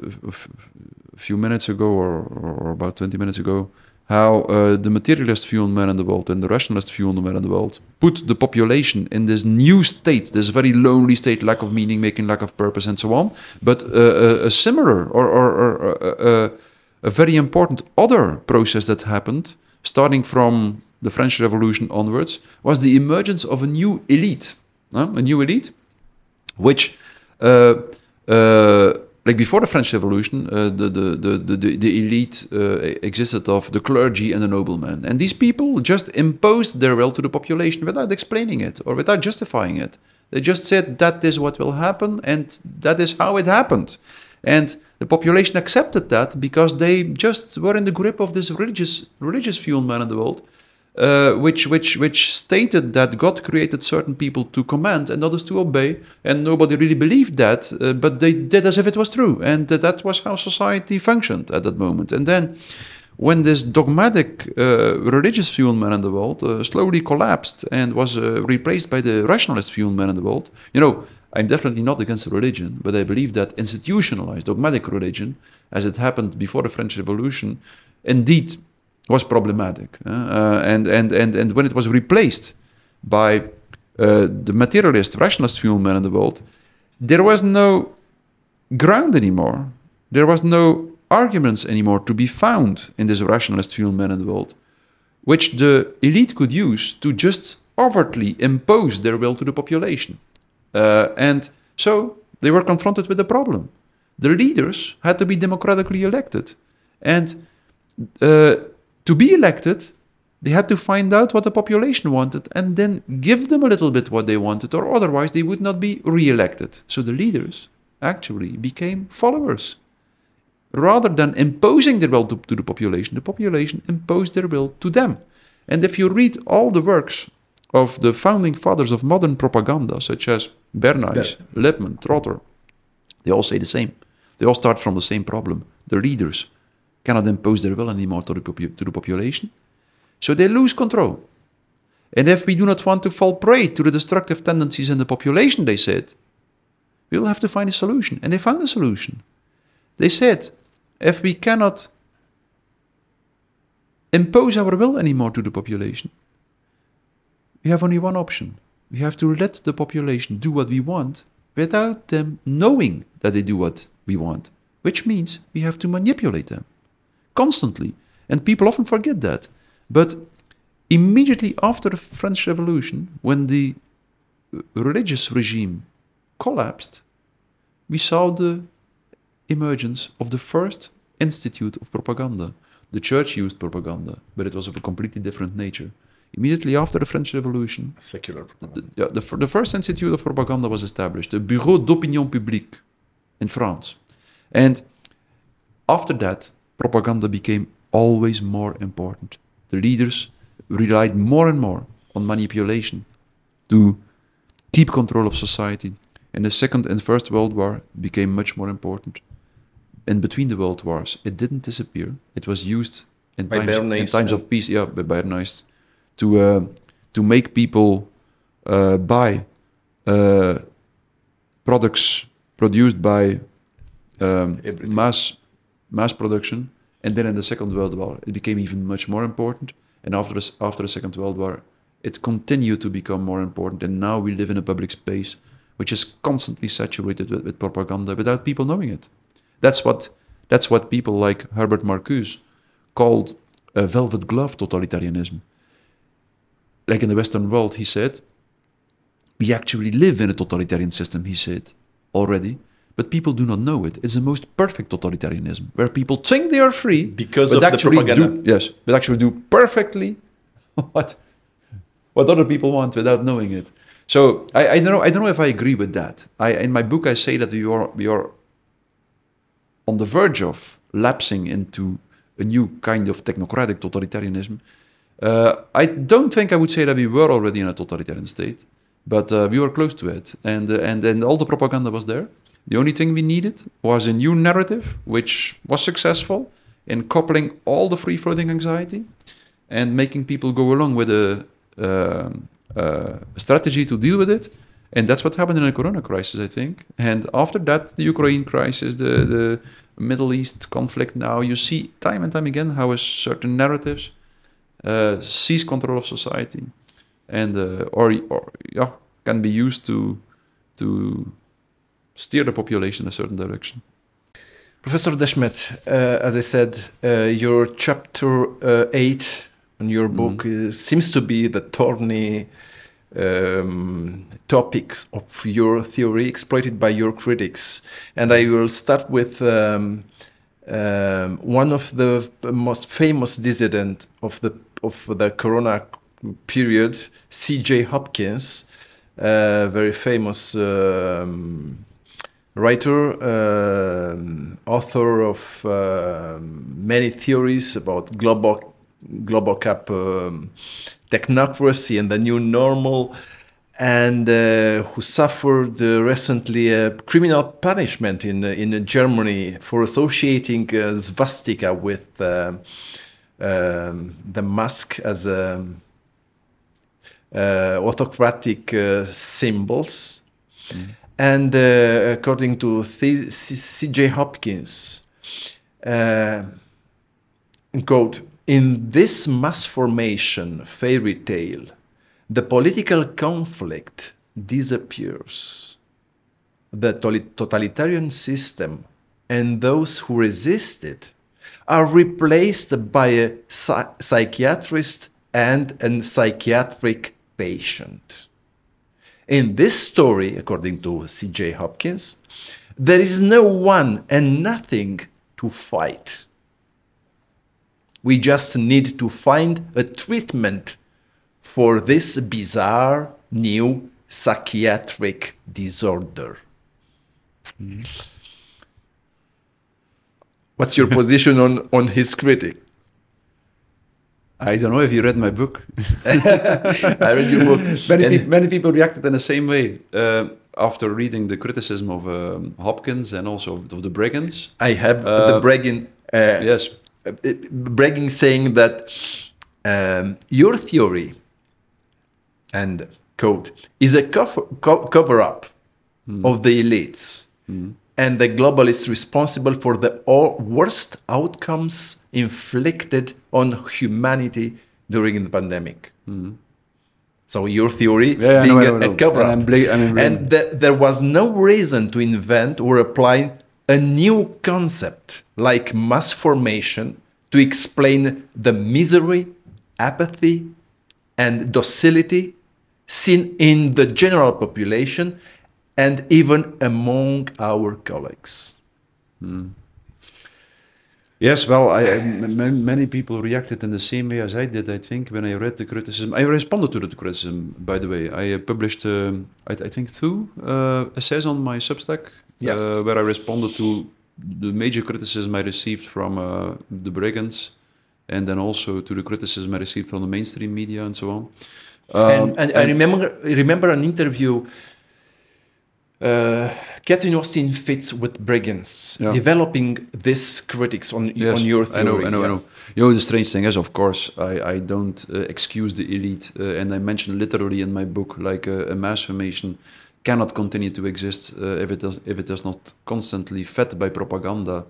few minutes ago or, or about 20 minutes ago how uh, the materialist view on man in the world and the rationalist view on the man in the world put the population in this new state, this very lonely state, lack of meaning, making lack of purpose, and so on. But uh, a, a similar or, or, or uh, a very important other process that happened, starting from the French Revolution onwards, was the emergence of a new elite. A new elite, which uh, uh, like before the French Revolution, uh, the, the, the, the, the elite uh, existed of the clergy and the noblemen. And these people just imposed their will to the population without explaining it or without justifying it. They just said that is what will happen and that is how it happened. And the population accepted that because they just were in the grip of this religious religious on man in the world, uh, which which which stated that God created certain people to command and others to obey, and nobody really believed that, uh, but they did as if it was true, and that was how society functioned at that moment. And then, when this dogmatic uh, religious view on man in the world uh, slowly collapsed and was uh, replaced by the rationalist view on man in the world, you know. I'm definitely not against religion, but I believe that institutionalized dogmatic religion, as it happened before the French Revolution, indeed was problematic. Uh, and, and, and, and when it was replaced by uh, the materialist, rationalist view of man in the world, there was no ground anymore. There was no arguments anymore to be found in this rationalist view of man in the world, which the elite could use to just overtly impose their will to the population. Uh, and so they were confronted with a problem. The leaders had to be democratically elected. And uh, to be elected, they had to find out what the population wanted and then give them a little bit what they wanted, or otherwise they would not be re elected. So the leaders actually became followers. Rather than imposing their will to, to, the population, the population imposed their will to them. And if you read all the works of the founding fathers of modern propaganda, such as Bernays, Ber- Lippmann, Trotter, they all say the same. They all start from the same problem. The leaders cannot impose their will anymore to the, to the population. So they lose control. And if we do not want to fall prey to the destructive tendencies in the population, they said, we will have to find a solution. And they found a solution. They said, if we cannot impose our will anymore to the population, we have only one option. We have to let the population do what we want without them knowing that they do what we want, which means we have to manipulate them constantly. And people often forget that. But immediately after the French Revolution, when the uh, religious regime collapsed, we saw the emergence of the first institute of propaganda. The church used propaganda, but it was of a completely different nature. Immediately after the French Revolution, secular propaganda. The, yeah, the, the first institute of propaganda was established, the Bureau d'Opinion Publique in France. And after that, propaganda became always more important. The leaders relied more and more on manipulation to keep control of society. And the Second and First World War became much more important. And between the world wars, it didn't disappear. It was used in times, in times of peace, yeah, by Bernays, to uh, to make people uh, buy uh, products produced by um, mass mass production. And then in the Second World War, it became even much more important. And after after the Second World War, it continued to become more important. And now we live in a public space which is constantly saturated with, with propaganda without people knowing it. That's what that's what people like Herbert Marcuse called a velvet glove totalitarianism. Like in the Western world, he said, we actually live in a totalitarian system, he said already, but people do not know it. It's the most perfect totalitarianism, where people think they are free because but of actually the propaganda. Do, yes, but actually do perfectly what what other people want without knowing it. So I, I don't know. I don't know if I agree with that. I, in my book, I say that we are we are on the verge of lapsing into a new kind of technocratic totalitarianism. Uh, I don't think I would say that we were already in a totalitarian state, but uh, we were close to it, and uh, and and all the propaganda was there. The only thing we needed was a new narrative, which was successful in coupling all the free floating anxiety and making people go along with a, uh, uh, strategy to deal with it. And that's what happened in the Corona crisis, I think. And after that, the Ukraine crisis, the, the Middle East conflict now, you see time and time again how certain narratives uh, seize control of society and uh, or, or yeah, can be used to to steer the population in a certain direction. Professor Desmet, uh, as I said, uh, your chapter uh, eight in your book mm. seems to be the thorny um, topics of your theory exploited by your critics. And I will start with um, um, one of the most famous dissident of the of the Corona period, C.J. Hopkins, uh, very famous um, writer, uh, author of uh, many theories about global global cap um, technocracy and the new normal, and uh, who suffered uh, recently a criminal punishment in uh, in Germany for associating uh, swastika with um, the mask as a uh, autocratic symbols. Mm. And uh, according to C.J. Hopkins, uh, quote, in this mass formation fairy tale, the political conflict disappears. The totalitarian system and those who resist it are replaced by a psychiatrist and a psychiatric patient. In this story, according to C.J. Hopkins, there is no one and nothing to fight. We just need to find a treatment for this bizarre new psychiatric disorder. Mm. What's your position on, on his critic? I don't know if you read my book. I read your book. Many, pe many people reacted in the same way uh, after reading the criticism of um, Hopkins and also of, of the Breggins. I have uh, the Breggin. Uh, yes. Breggin saying that um, your theory and quote is a cover, co cover up mm. of the elites mm. And the globalists responsible for the worst outcomes inflicted on humanity during the pandemic. Mm. So your theory yeah, being know, a, a cover up, and, and, and th there was no reason to invent or apply a new concept like mass formation to explain the misery, apathy, and docility seen in the general population and even among our colleagues. Hmm. Yes, well, I, I, many people reacted in the same way as I did. I think when I read the criticism, I responded to the criticism. By the way, I uh, published, uh, I, I, think, two uh, essays on my Substack, yeah. Uh, where I responded to the major criticism I received from uh, the Breggins, and then also to the criticism I received from the mainstream media and so on. Um, and, and, and, I remember remember an interview. Uh, Catherine Austin Fitts with Breggins, yeah. developing this critics on yes, on your theory. I know, I know, yeah. I know. You know, the strange thing is, of course, I, I don't uh, excuse the elite, uh, and I mention literally in my book like uh, a mass formation cannot continue to exist uh, if it does if it is not constantly fed by propaganda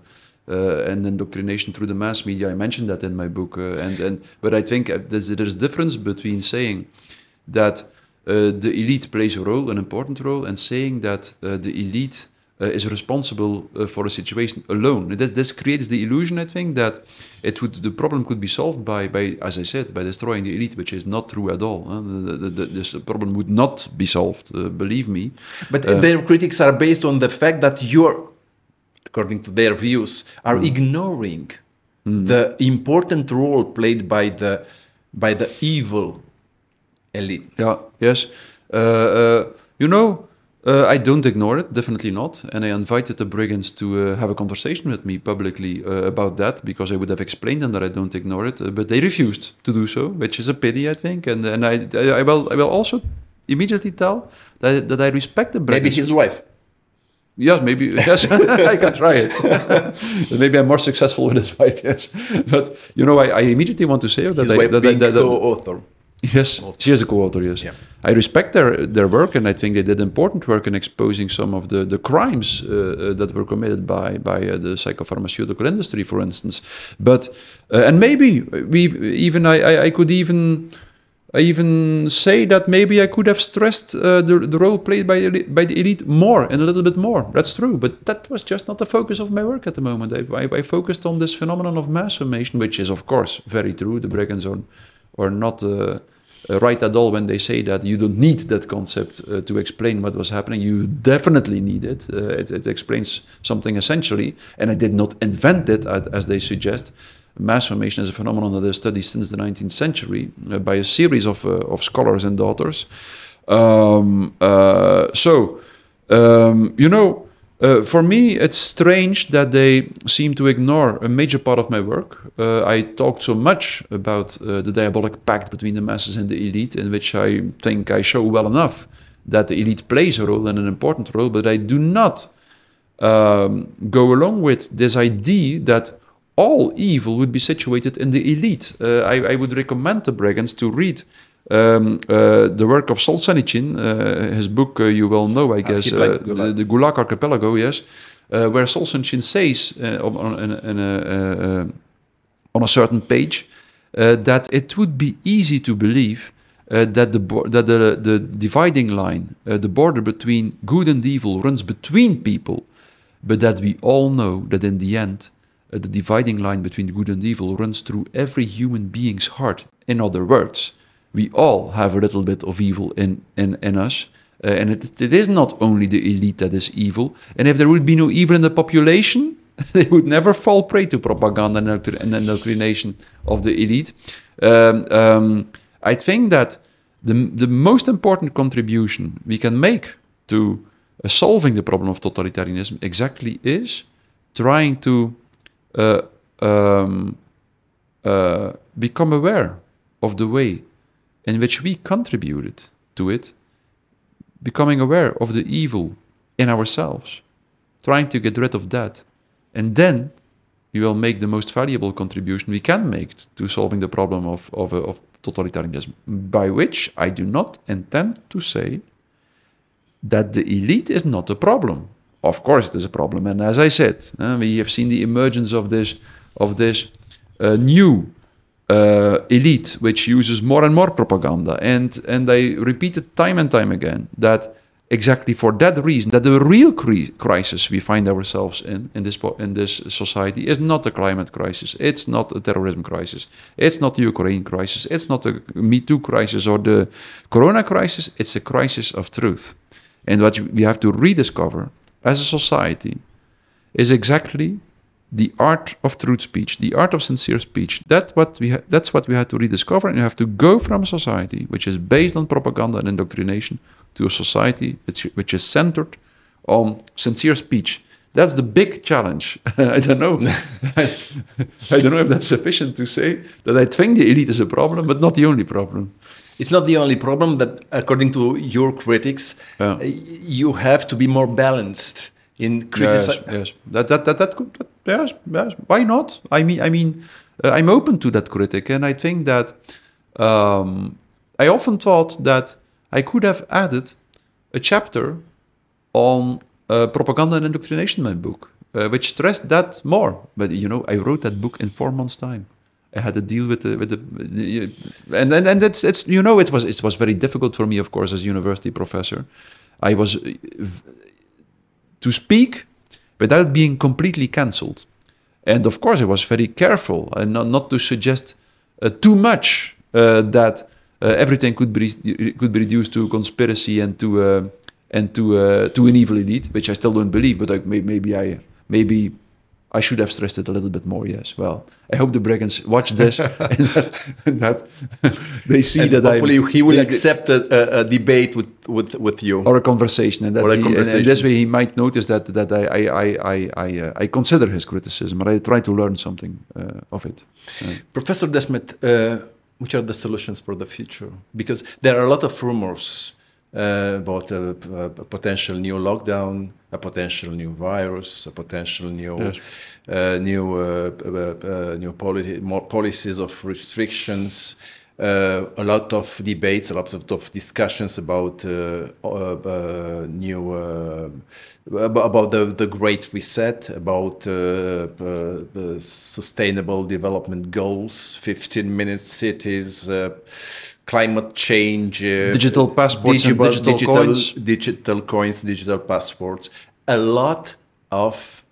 uh, and indoctrination through the mass media. I mentioned that in my book, uh, and and but I think there's there's a difference between saying that the elite plays a role, an important role, and saying that uh, the elite uh, is responsible for a situation alone. This, this creates the illusion, I think, that it would the problem could be solved by, by as I said, by destroying the elite, which is not true at all. The, the, the, this problem would not be solved, believe me. But their critics are based on the fact that you're, according to their views, are mm. ignoring mm. the important role played by the by the evil elite. Yeah. Yes. Uh, you know. Uh, I don't ignore it, definitely not. And I invited the Breggins to uh, have a conversation with me publicly uh, about that because I would have explained them that I don't ignore it. Uh, but they refused to do so, which is a pity, I think. And and I I, I will I will also immediately tell that that I respect the Breggins. Maybe his wife. Yes, maybe yes, I can try it. maybe I'm more successful with his wife. Yes, but you know, I, I immediately want to say that his I, wife that, being that, that, co-author. Yes, she is a co-author. Yes, yeah. I respect their their work, and I think they did important work in exposing some of the the crimes uh, uh, that were committed by by uh, the psychopharmaceutical industry, for instance. But uh, and maybe we even I, I, I could even. I even say that maybe I could have stressed uh, the, the role played by by the elite more and a little bit more. That's true, but that was just not the focus of my work at the moment. I, I, I focused on this phenomenon of mass formation, which is of course very true. The Breggins are or not uh, right at all when they say that you don't need that concept uh, to explain what was happening. You definitely need it. Uh, it. it. explains something essentially, and I did not invent it as they suggest. Mass formation is a phenomenon that is studied since the 19th century uh, by a series of, of scholars and authors. Um, so, um, you know, Uh, for me, it's strange that they seem to ignore a major part of my work. Uh, I talked so much about uh, the diabolic pact between the masses and the elite, in which I think I show well enough that the elite plays a role and an important role, but I do not um, go along with this idea that all evil would be situated in the elite. Uh, I, I, would recommend the Breggins to read um, uh, the work of Solzhenitsyn, uh, his book uh, you well know, I guess, uh, the, the, Gulag Archipelago, yes, uh, where Solzhenitsyn says on, on, a, on, a certain page that it would be easy to believe that the that the, the dividing line, the border between good and evil, runs between people, but that we all know that in the end, the dividing line between good and evil runs through every human being's heart. In other words, we all have a little bit of evil in, in, in us. Uh, and it, it is not only the elite that is evil. And if there would be no evil in the population, they would never fall prey to propaganda and indoctrination of the elite. Um, um, I think that the, the most important contribution we can make to uh, solving the problem of totalitarianism exactly is trying to uh, um, uh, become aware of the way in which we contributed to it, becoming aware of the evil in ourselves, trying to get rid of that. And then we will make the most valuable contribution we can make to solving the problem of, of, uh, of totalitarianism. By which I do not intend to say that the elite is not a problem. Of course, it is a problem. And as I said, uh, we have seen the emergence of this, of this uh, new uh, elite which uses more and more propaganda. And, and I repeated time and time again that exactly for that reason, that the real cri- crisis we find ourselves in in this, in this society is not a climate crisis, it's not a terrorism crisis, it's not the Ukraine crisis, it's not the Me Too crisis or the Corona crisis, it's a crisis of truth. And what we have to rediscover as a society is exactly the art of truth speech, the art of sincere speech. That what we that's what we had to rediscover, and you have to go from a society which is based on propaganda and indoctrination to a society which, which is centered on sincere speech. That's the big challenge. I don't know. I, I don't know if that's sufficient to say that I think the elite is a problem, but not the only problem. It's not the only problem that, according to your critics, you have to be more balanced in criticizing. Yes, yes, that that that, that could. That, yes, yes. Why not? I mean, I mean, uh, I'm open to that critic, and I think that um, I often thought that I could have added a chapter on uh, propaganda and indoctrination in my book, uh, which stressed that more. But you know, I wrote that book in four months' time. I had to deal with the with the, the and and and it's it's you know it was it was very difficult for me, of course, as a university professor. I was to speak without being completely cancelled. And of course, I was very careful and not, not to suggest uh, too much uh, that uh, everything could be could be reduced to conspiracy and to uh, and to uh, to an evil elite, which I still don't believe. But I, maybe I maybe I should have stressed it a little bit more. Yes. Well, I hope the Breggins watch this and that, and that they see and that hopefully I, he will accept a, a, debate with, with, with you or a conversation, and that he, conversation. And, this way he might notice that that I I I I, I, uh, I consider his criticism, but I try to learn something uh, of it. Uh, Professor Desmet, uh, which are the solutions for the future? Because there are a lot of rumors uh, about a, a, potential new lockdown, a potential new virus, a potential new yes. uh, new uh, uh, uh new policy, more policies of restrictions. Uh, a lot of debates, a lot of, of discussions about new about the, the Great Reset, about the sustainable development goals, 15 minute cities climate change, uh, digital passports, digital, digital, digital, coins, digital coins, digital passports, a lot of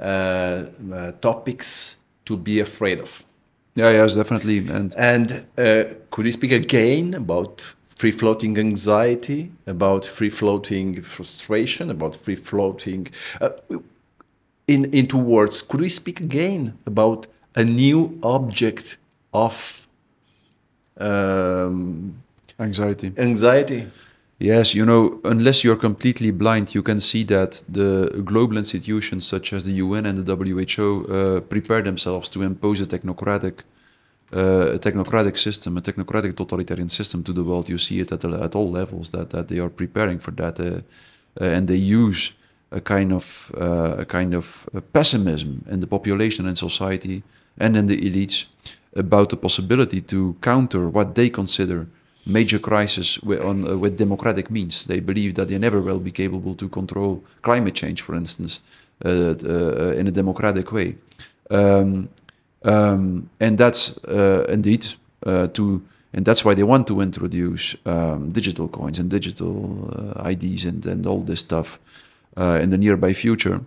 uh, uh, topics to be afraid of. Yeah, yes, definitely. And and uh, could you speak again about free floating anxiety, about free floating frustration, about free floating? Uh, in in two words, could we speak again about a new object of um, anxiety. Anxiety. Yes, you know, unless you're completely blind, you can see that the global institutions such as the UN and the WHO uh, prepare themselves to impose a technocratic, uh, a technocratic system, a technocratic totalitarian system to the world. You see it at, at all levels that, that they are preparing for that, uh, uh and they use a kind of uh, a kind of uh, pessimism in the population and society and in the elites about the possibility to counter what they consider major crisis with, on, uh, with democratic means. They believe that they never will be capable to control climate change, for instance, uh, uh, in a democratic way. Um, um, and that's uh, indeed uh, to, and that's why they want to introduce um, digital coins and digital uh, IDs and, and all this stuff in the nearby future.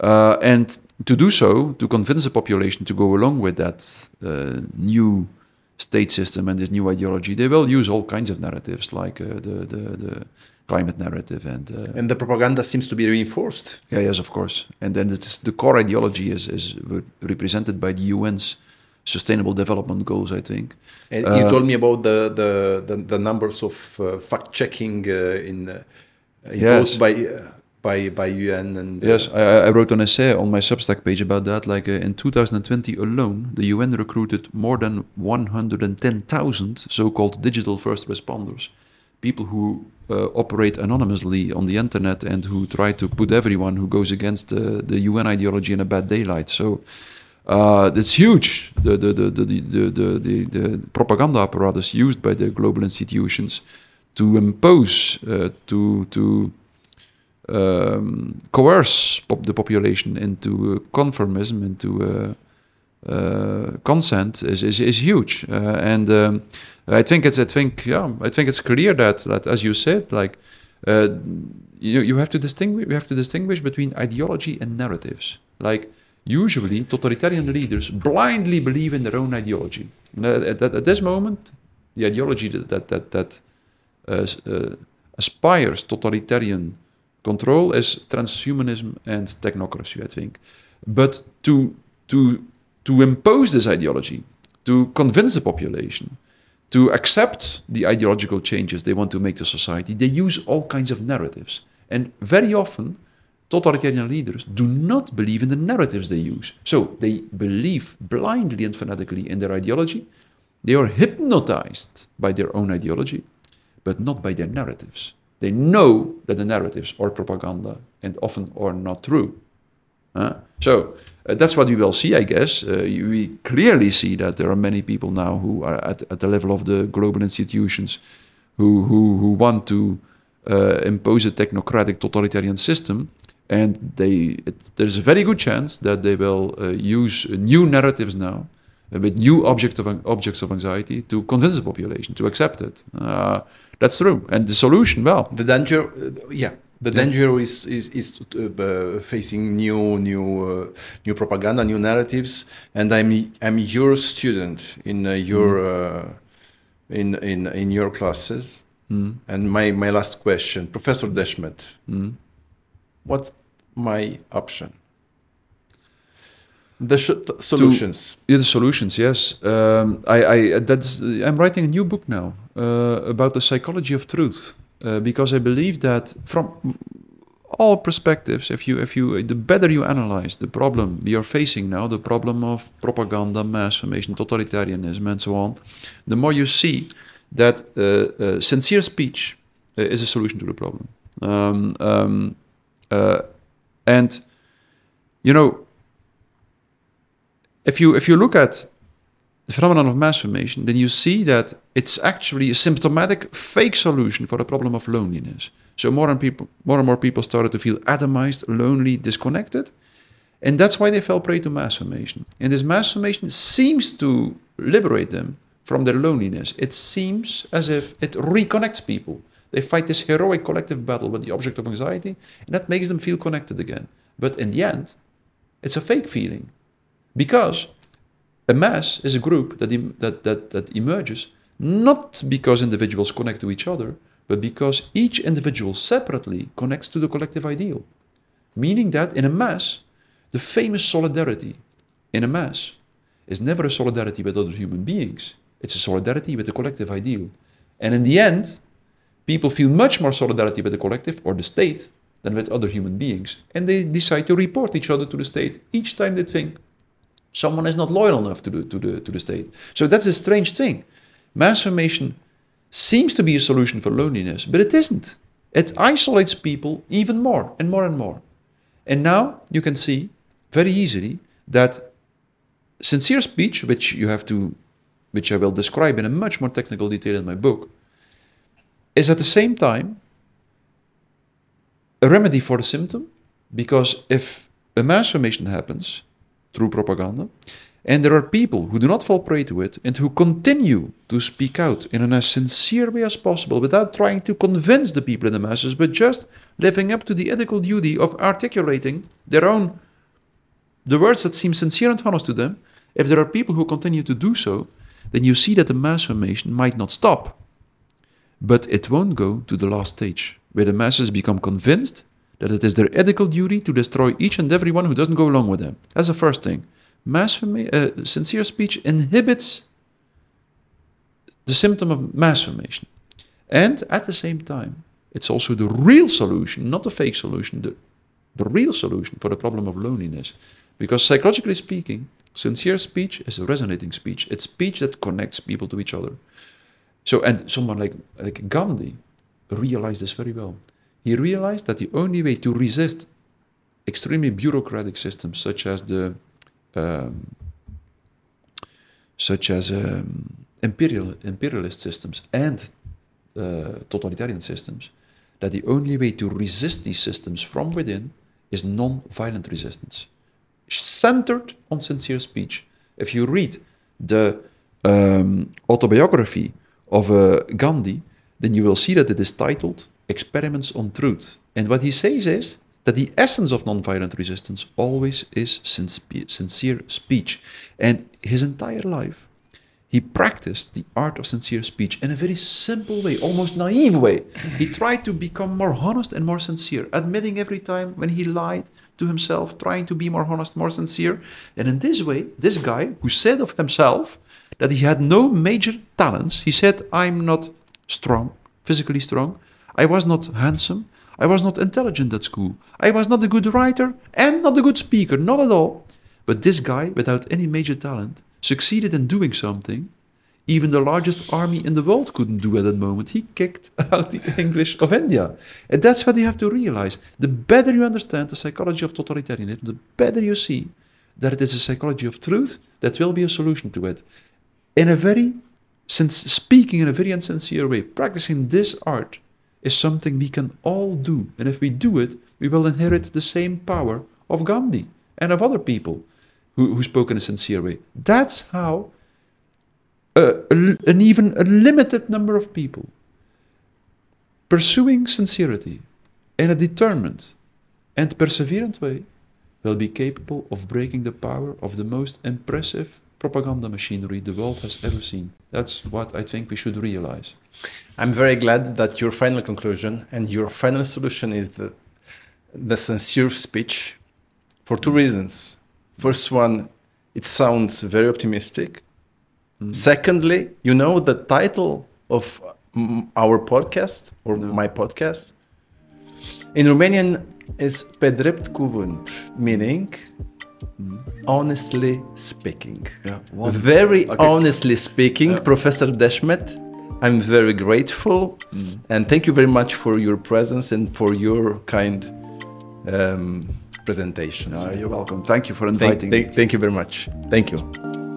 And to do so, to convince the population to go along with that new state system and this new ideology, they will use all kinds of narratives like uh, the, the, the climate narrative and uh, and the propaganda seems to be reinforced. Yeah, yes, of course. And then the core ideology is is represented by the UN's Sustainable Development Goals, I think. And you uh, told me about the the the, the numbers of uh, fact checking uh, in imposed yes. by by by UN and uh, yes, I, I, wrote an essay on my Substack page about that. Like uh, in 2020 alone, the UN recruited more than 110,000 so-called digital first responders, people who uh, operate anonymously on the internet and who try to put everyone who goes against the UN ideology in a bad daylight. So. Uh, it's huge. The the, the, the, the, the, the, the propaganda apparatus used by the global institutions to impose, uh, to to um, coerce pop the population into uh, conformism, into uh, uh, consent is, is, is huge. and um, I think it's I think yeah I think it's clear that that as you said like you you have to distinguish we have to distinguish between ideology and narratives like usually totalitarian leaders blindly believe in their own ideology. At, at, at this moment, the ideology that that that, that uh, uh, aspires totalitarian control is transhumanism and technocracy, I think. But to, to, to impose this ideology, to convince the population, to accept the ideological changes they want to make to society, they use all kinds of narratives. And very often, totalitarian leaders do not believe in the narratives they use. So they believe blindly and fanatically in their ideology. They are hypnotized by their own ideology, but not by their narratives. They know that the narratives are propaganda and often are not true. Uh, so uh, that's what we will see, I guess. Uh, we clearly see that there are many people now who are at, at the level of the global institutions who, who, who want to uh, impose a technocratic totalitarian system. And they, it, there's a very good chance that they will uh, use new narratives now with new object of, objects of anxiety to convince the population to accept it. Uh, that's true. And the solution, well, the danger, uh, yeah, the danger is is, is uh, facing new new uh, new propaganda, new narratives. And I'm I'm your student in uh, your mm. in in in your classes. Mm. And my my last question, Professor Desmet, mm. what's my option? The solutions. To, yeah, the solutions. Yes, um, I, I that's I'm writing a new book now uh, about the psychology of truth uh, because I believe that from all perspectives, if you if you the better you analyze the problem we are facing now, the problem of propaganda, mass formation, totalitarianism, and so on, the more you see that uh, uh sincere speech uh, is a solution to the problem. Um, um, uh, and you know if you if you look at the phenomenon of mass formation, then you see that it's actually a symptomatic fake solution for the problem of loneliness. So more and people, more and more people started to feel atomized, lonely, disconnected, and that's why they fell prey to mass formation. And this mass formation seems to liberate them from their loneliness. It seems as if it reconnects people. They fight this heroic collective battle with the object of anxiety, and that makes them feel connected again. But in the end, it's a fake feeling. Because a mass is a group that, that, that, that emerges not because individuals connect to each other, but because each individual separately connects to the collective ideal. Meaning that in a mass, the famous solidarity in a mass is never a solidarity with other human beings, it's a solidarity with the collective ideal. And in the end, people feel much more solidarity with the collective or the state than with other human beings. And they decide to report each other to the state each time they think someone is not loyal enough to the, to the, to the state. So that's a strange thing. Mass formation seems to be a solution for loneliness, but it isn't. It isolates people even more and more and more. And now you can see very easily that sincere speech, which you have to, which I will describe in a much more technical detail in my book, is at the same time a remedy for the symptom, because if a mass formation happens through propaganda, and there are people who do not fall prey to it and who continue to speak out in an as sincere way as possible without trying to convince the people in the masses, but just living up to the ethical duty of articulating their own the words that seem sincere and honest to them. If there are people who continue to do so, then you see that the mass formation might not stop. But it won't go to the last stage, where the masses become convinced that it is their ethical duty to destroy each and every one who doesn't go along with them. That's the first thing forma- uh, sincere speech inhibits the symptom of mass formation. And at the same time, it's also the real solution, not the fake solution, the, the real solution for the problem of loneliness. Because psychologically speaking, sincere speech is a resonating speech. It's speech that connects people to each other. So, and someone like, like Gandhi realized this very well. He realized that the only way to resist extremely bureaucratic systems such as the um, such as um, imperial, imperialist systems and uh, totalitarian systems, that the only way to resist these systems from within is non-violent resistance, centered on sincere speech. If you read the um, autobiography of uh, Gandhi, then you will see that it is titled Experiments on Truth. And what he says is that the essence of nonviolent resistance always is sincere speech. And his entire life, he practiced the art of sincere speech in a very simple way, almost naive way. He tried to become more honest and more sincere, admitting every time when he lied to himself, trying to be more honest, more sincere. And in this way, this guy who said of himself that he had no major talents, he said, I'm not strong, physically strong, I was not handsome, I was not intelligent at school. I was not a good writer and not a good speaker, not at all. But this guy, without any major talent, succeeded in doing something even the largest army in the world couldn't do at that moment. He kicked out the English of India. And that's what you have to realize. The better you understand the psychology of totalitarianism, the better you see that it is a psychology of truth that will be a solution to it. In a very, since speaking in a very insincere way, practicing this art is something we can all do. And if we do it, we will inherit the same power of Gandhi and of other people who, who spoke in a sincere way. That's how an even a limited number of people pursuing sincerity in a determined and perseverant way will be capable of breaking the power of the most impressive propaganda machinery the world has ever seen. That's what I think we should realize. I'm very glad that your final conclusion and your final solution is the, the sincere speech for two reasons. First one, it sounds very optimistic. Mm. Secondly, you know the title of our podcast or no. my podcast in Romanian is Pe Drept Cuvânt, meaning honestly speaking. Yeah, very okay. honestly speaking, yeah. Professor Desmet, I'm very grateful mm. and thank you very much for your presence and for your kind um, presentations. you're welcome. Thank you for inviting thank, thank, me. Thank you very much. Thank you.